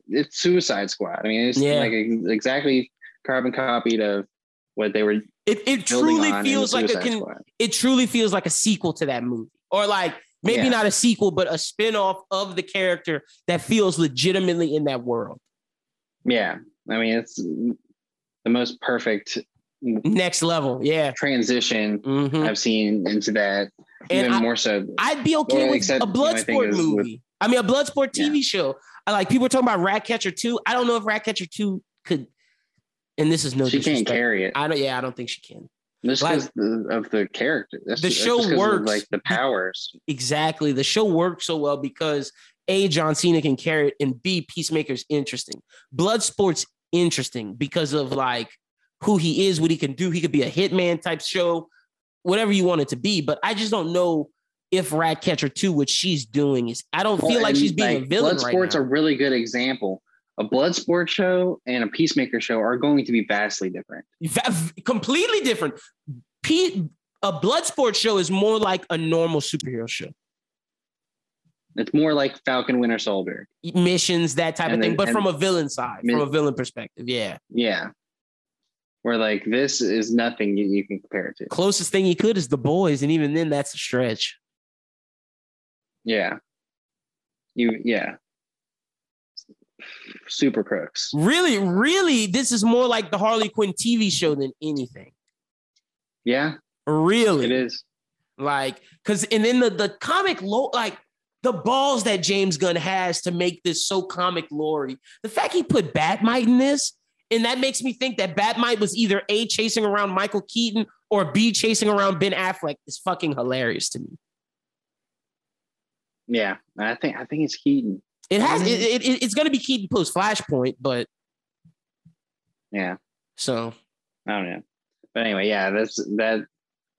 It's Suicide Squad. I mean, it's Yeah. like exactly carbon copied of what they were It it truly feels like a con- it truly feels like a sequel to that movie. Or like maybe Yeah. not a sequel, but a spin-off of the character that feels legitimately in that world. Yeah, I mean, it's the most perfect Next level. Yeah. transition Mhm. I've seen into that. And even I- more so. I'd be okay Well, with except, a you know, Bloodsport with- movie. I mean, a Bloodsport Yeah. TV show. I like people are talking about Ratcatcher 2. I don't know if Ratcatcher 2 could, and this is no she can't carry it. I don't, yeah, I don't think she can. Just Like- because of the character. That's The show just 'cause of, works. like the powers. Exactly. The show works so well because A, John Cena can carry it, and B, Peacemaker's interesting. Bloodsport's interesting because of like who he is, what he can do. He could be a hitman type show, whatever you want it to be. But I just don't know if Ratcatcher 2, what she's doing is I don't feel like she's being a like, villain right Bloodsport's now. a really good example. A Bloodsport show and a Peacemaker show are going to be vastly different. Completely different. P- a Bloodsport show is more like a normal superhero show. It's more like Falcon Winter Soldier. Missions, that type of And thing, then- but from a villain side, Mi- from a villain perspective. Yeah. Yeah. Where like this is nothing you, you can compare it to. Closest thing you could is the boys, and even then, that's a stretch. Yeah. You yeah. Super crooks. Really, really, this is more like the Harley Quinn TV show than anything. Yeah, Really, it is. like because and then the the comic lo- like the balls that James Gunn has to make this so comic lorry. The fact he put Bat-Mite in this, and that makes me think that Bat-Mite was either a chasing around Michael Keaton or b chasing around Ben Affleck is fucking hilarious to me. Yeah. I think I think it's Keaton. It has it, it, it- it's going to be Keaton post Flashpoint, but Yeah. so I don't know. But anyway, yeah, that's that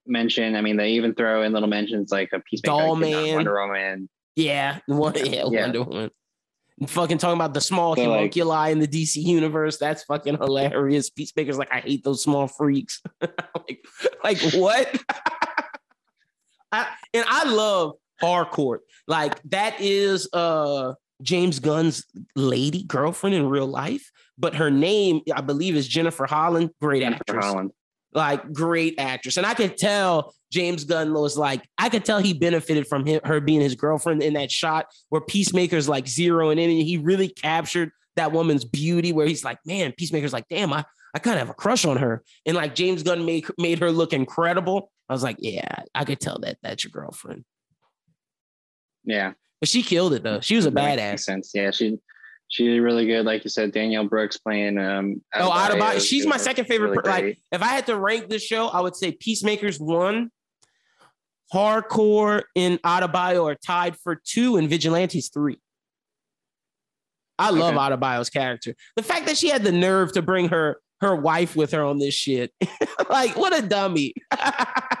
mention. I mean, they even throw in little mentions like a Doll Man. Wonder Woman. yeah, one, yeah, Yeah. Wonder Woman. And fucking talking about the small So, like- in the DC universe. That's fucking hilarious. Peacemaker's like, I hate those small freaks. <laughs> like, like what? <laughs> I, and I love Harcourt. Like that is uh James Gunn's lady girlfriend in real life, but her name, I believe, is Jennifer Holland. Great Jennifer actress. Holland. like great actress. And I could tell James Gunn was like, I could tell he benefited from him, her being his girlfriend in that shot where Peacemaker's like zeroing in and he really captured that woman's beauty where he's like, man, Peacemaker's like, damn, I, I kind of have a crush on her. And like James Gunn made, made her look incredible. I was like, yeah, I could tell that that's your girlfriend. Yeah. But she killed it though. She was a badass. sense. Yeah, she she did really good. Like you said, Danielle Brooks playing um Oh, Adebayo She's my second favorite. really like, if I had to rank this show, I would say Peacemakers one, Harcourt and Adebayo are tied for two, and Vigilantes three. I love Okay. Adebayo's character. The fact that she had the nerve to bring her her wife with her on this shit, <laughs> like what a dummy. <laughs>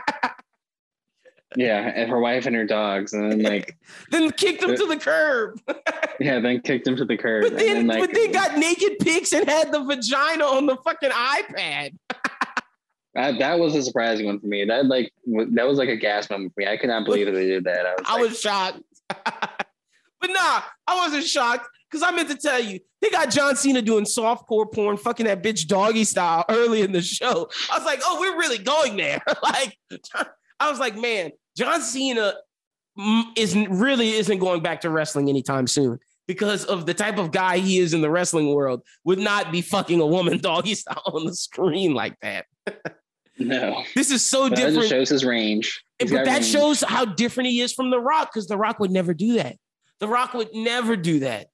Yeah, and her wife and her dogs, and then like <laughs> then kicked him to the curb. <laughs> yeah, then kicked them to the curb. But and then, like, but then got naked pics and had the vagina on the fucking iPad. <laughs> that, that was a surprising one for me. That like that was like a gas moment for me. I could not believe that they did that. I was, I like, was shocked. but nah, I wasn't shocked because I meant to tell you, they got John Cena doing softcore porn, fucking that bitch doggy style early in the show. I was like, oh, we're really going there. like, I was like, man, John Cena isn't really isn't going back to wrestling anytime soon because of the type of guy he is in the wrestling world. Would not be fucking a woman <laughs> doggy style on the screen like that. <laughs> no. This is so But that different. just shows his range. He's But that range. shows how different he is from The Rock because The Rock would never do that. The Rock would never do that.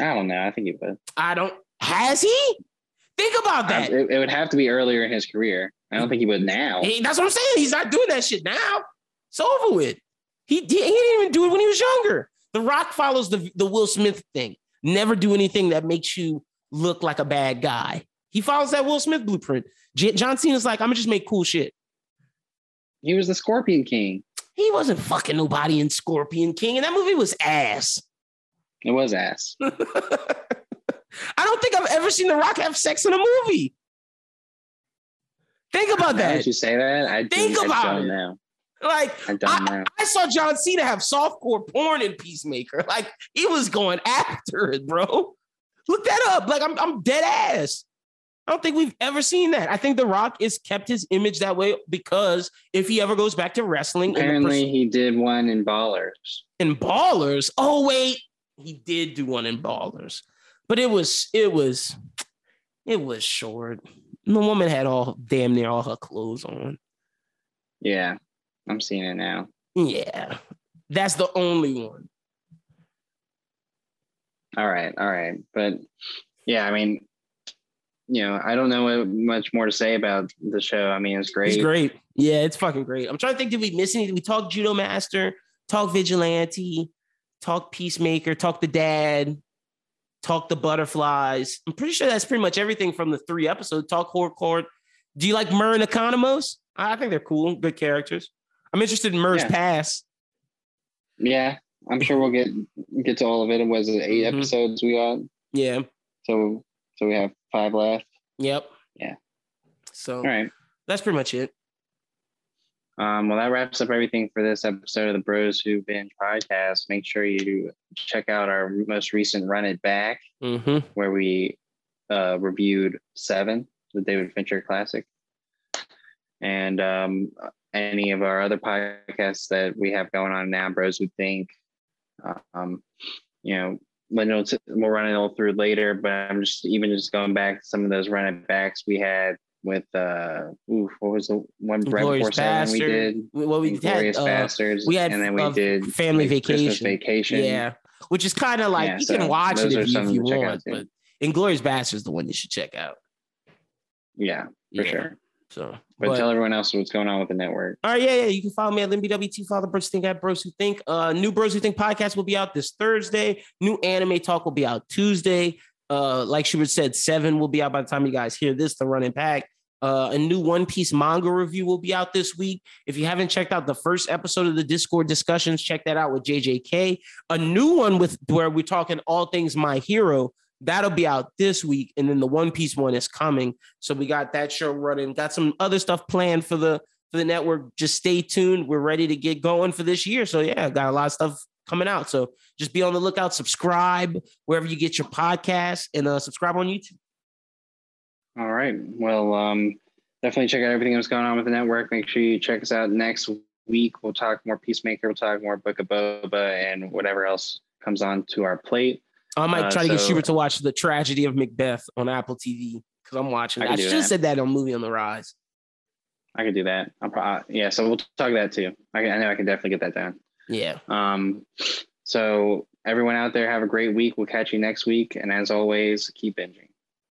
I don't know. I think he would. I don't. Has he? Think about I- that. It, it would have to be earlier in his career. I don't think he would now. He- that's what I'm saying. He's not doing that shit now. It's over with. He, he, didn't even do it when he was younger. The Rock follows the, the Will Smith thing. Never do anything that makes you look like a bad guy. He follows that Will Smith blueprint. J- John Cena's like, I'm gonna just make cool shit. He was the Scorpion King. He wasn't fucking nobody in Scorpion King, and that movie was ass. It was ass. <laughs> I don't think I've ever seen The Rock have sex in a movie. Think about Now that. that you say that, I Think about it. know. Like I. I saw John Cena have softcore porn in Peacemaker. <laughs> Like he was going after it, bro. Look that up. Like I'm, I'm dead ass. I don't think we've ever seen that. I think The Rock is kept his image that way because if he ever goes back to wrestling Apparently, pers- he did one in Ballers. in Ballers, oh wait, he did do one in Ballers, but it was it was it was short. The woman had all damn near all her clothes on. Yeah, I'm seeing it now. Yeah, that's the only one. All right, all right, but yeah, I mean, you know, I don't know what much more to say about the show. I mean, it's great. It's great. Yeah, it's fucking great. I'm trying to think, did we miss anything? We talked Judo Master, talk Vigilante, talk Peacemaker, talk the dad, talk the butterflies. I'm pretty sure that's pretty much everything from the three episodes. Talk Harcourt. Do you like Murn and Economos? I think they're cool, good characters. I'm interested in Murn's Yeah. pass. Yeah, I'm sure we'll get get to all of it. It was 8 Mhm. episodes we got, Yeah. so so we have five left. Yep. Yeah. So All right. that's pretty much it. Um, well, that wraps up everything for this episode of the Bros Who Binge podcast. Make sure you check out our most recent Run It Back, Mm-hmm. where we uh, reviewed Seven, the David Fincher classic, and um, any of our other podcasts that we have going on now, Bros Who Think. Um, you know, we'll run it all through later, but I'm just even just going back to some of those Run It Backs we had with uh, ooh, what was the one right before Seven we did? Well, we had Glorious uh, Bastards. we had, and then we did Family like, Christmas Vacation. Vacation. Yeah, which is kind of like Yeah, you so can watch it if you, if you to check out, want, but Inglourious Basterds is the one you should check out. yeah, for Yeah, sure. So, But, but- tell everyone else what's going on with the network. All right, yeah, yeah. You can follow me at LimbWT, follow the Bros Think at Bros Who Think. Uh, new Bros Who Think podcast will be out this Thursday. New anime talk will be out Tuesday. Uh, like Schubert said, seven will be out by the time you guys hear this, the running pack. Uh, a new One Piece manga review will be out this week. If you haven't checked out the first episode of the Discord discussions, check that out with JJK. A new one with where we're talking all things My Hero. That'll be out this week, and then the One Piece one is coming. So we got that show running. Got some other stuff planned for the for the network. Just stay tuned. We're ready to get going for this year. So yeah, got a lot of stuff coming out. So just be on the lookout. Subscribe wherever you get your podcasts, and uh, subscribe on YouTube. All right. Well, um, definitely check out everything that's going on with the network. Make sure you check us out next week. We'll talk more Peacemaker. We'll talk more Book of Boba and whatever else comes on to our plate. I might Uh, try to get so- Schubert to watch the tragedy of Macbeth on Apple TV because I'm watching. I it. I should have said that on Movie on the Rise. I could do that. I'll probably, yeah. So we'll talk that too. I, I know I can definitely get that done. Yeah. Um, so everyone out there, have a great week. We'll catch you next week. And as always, keep binging.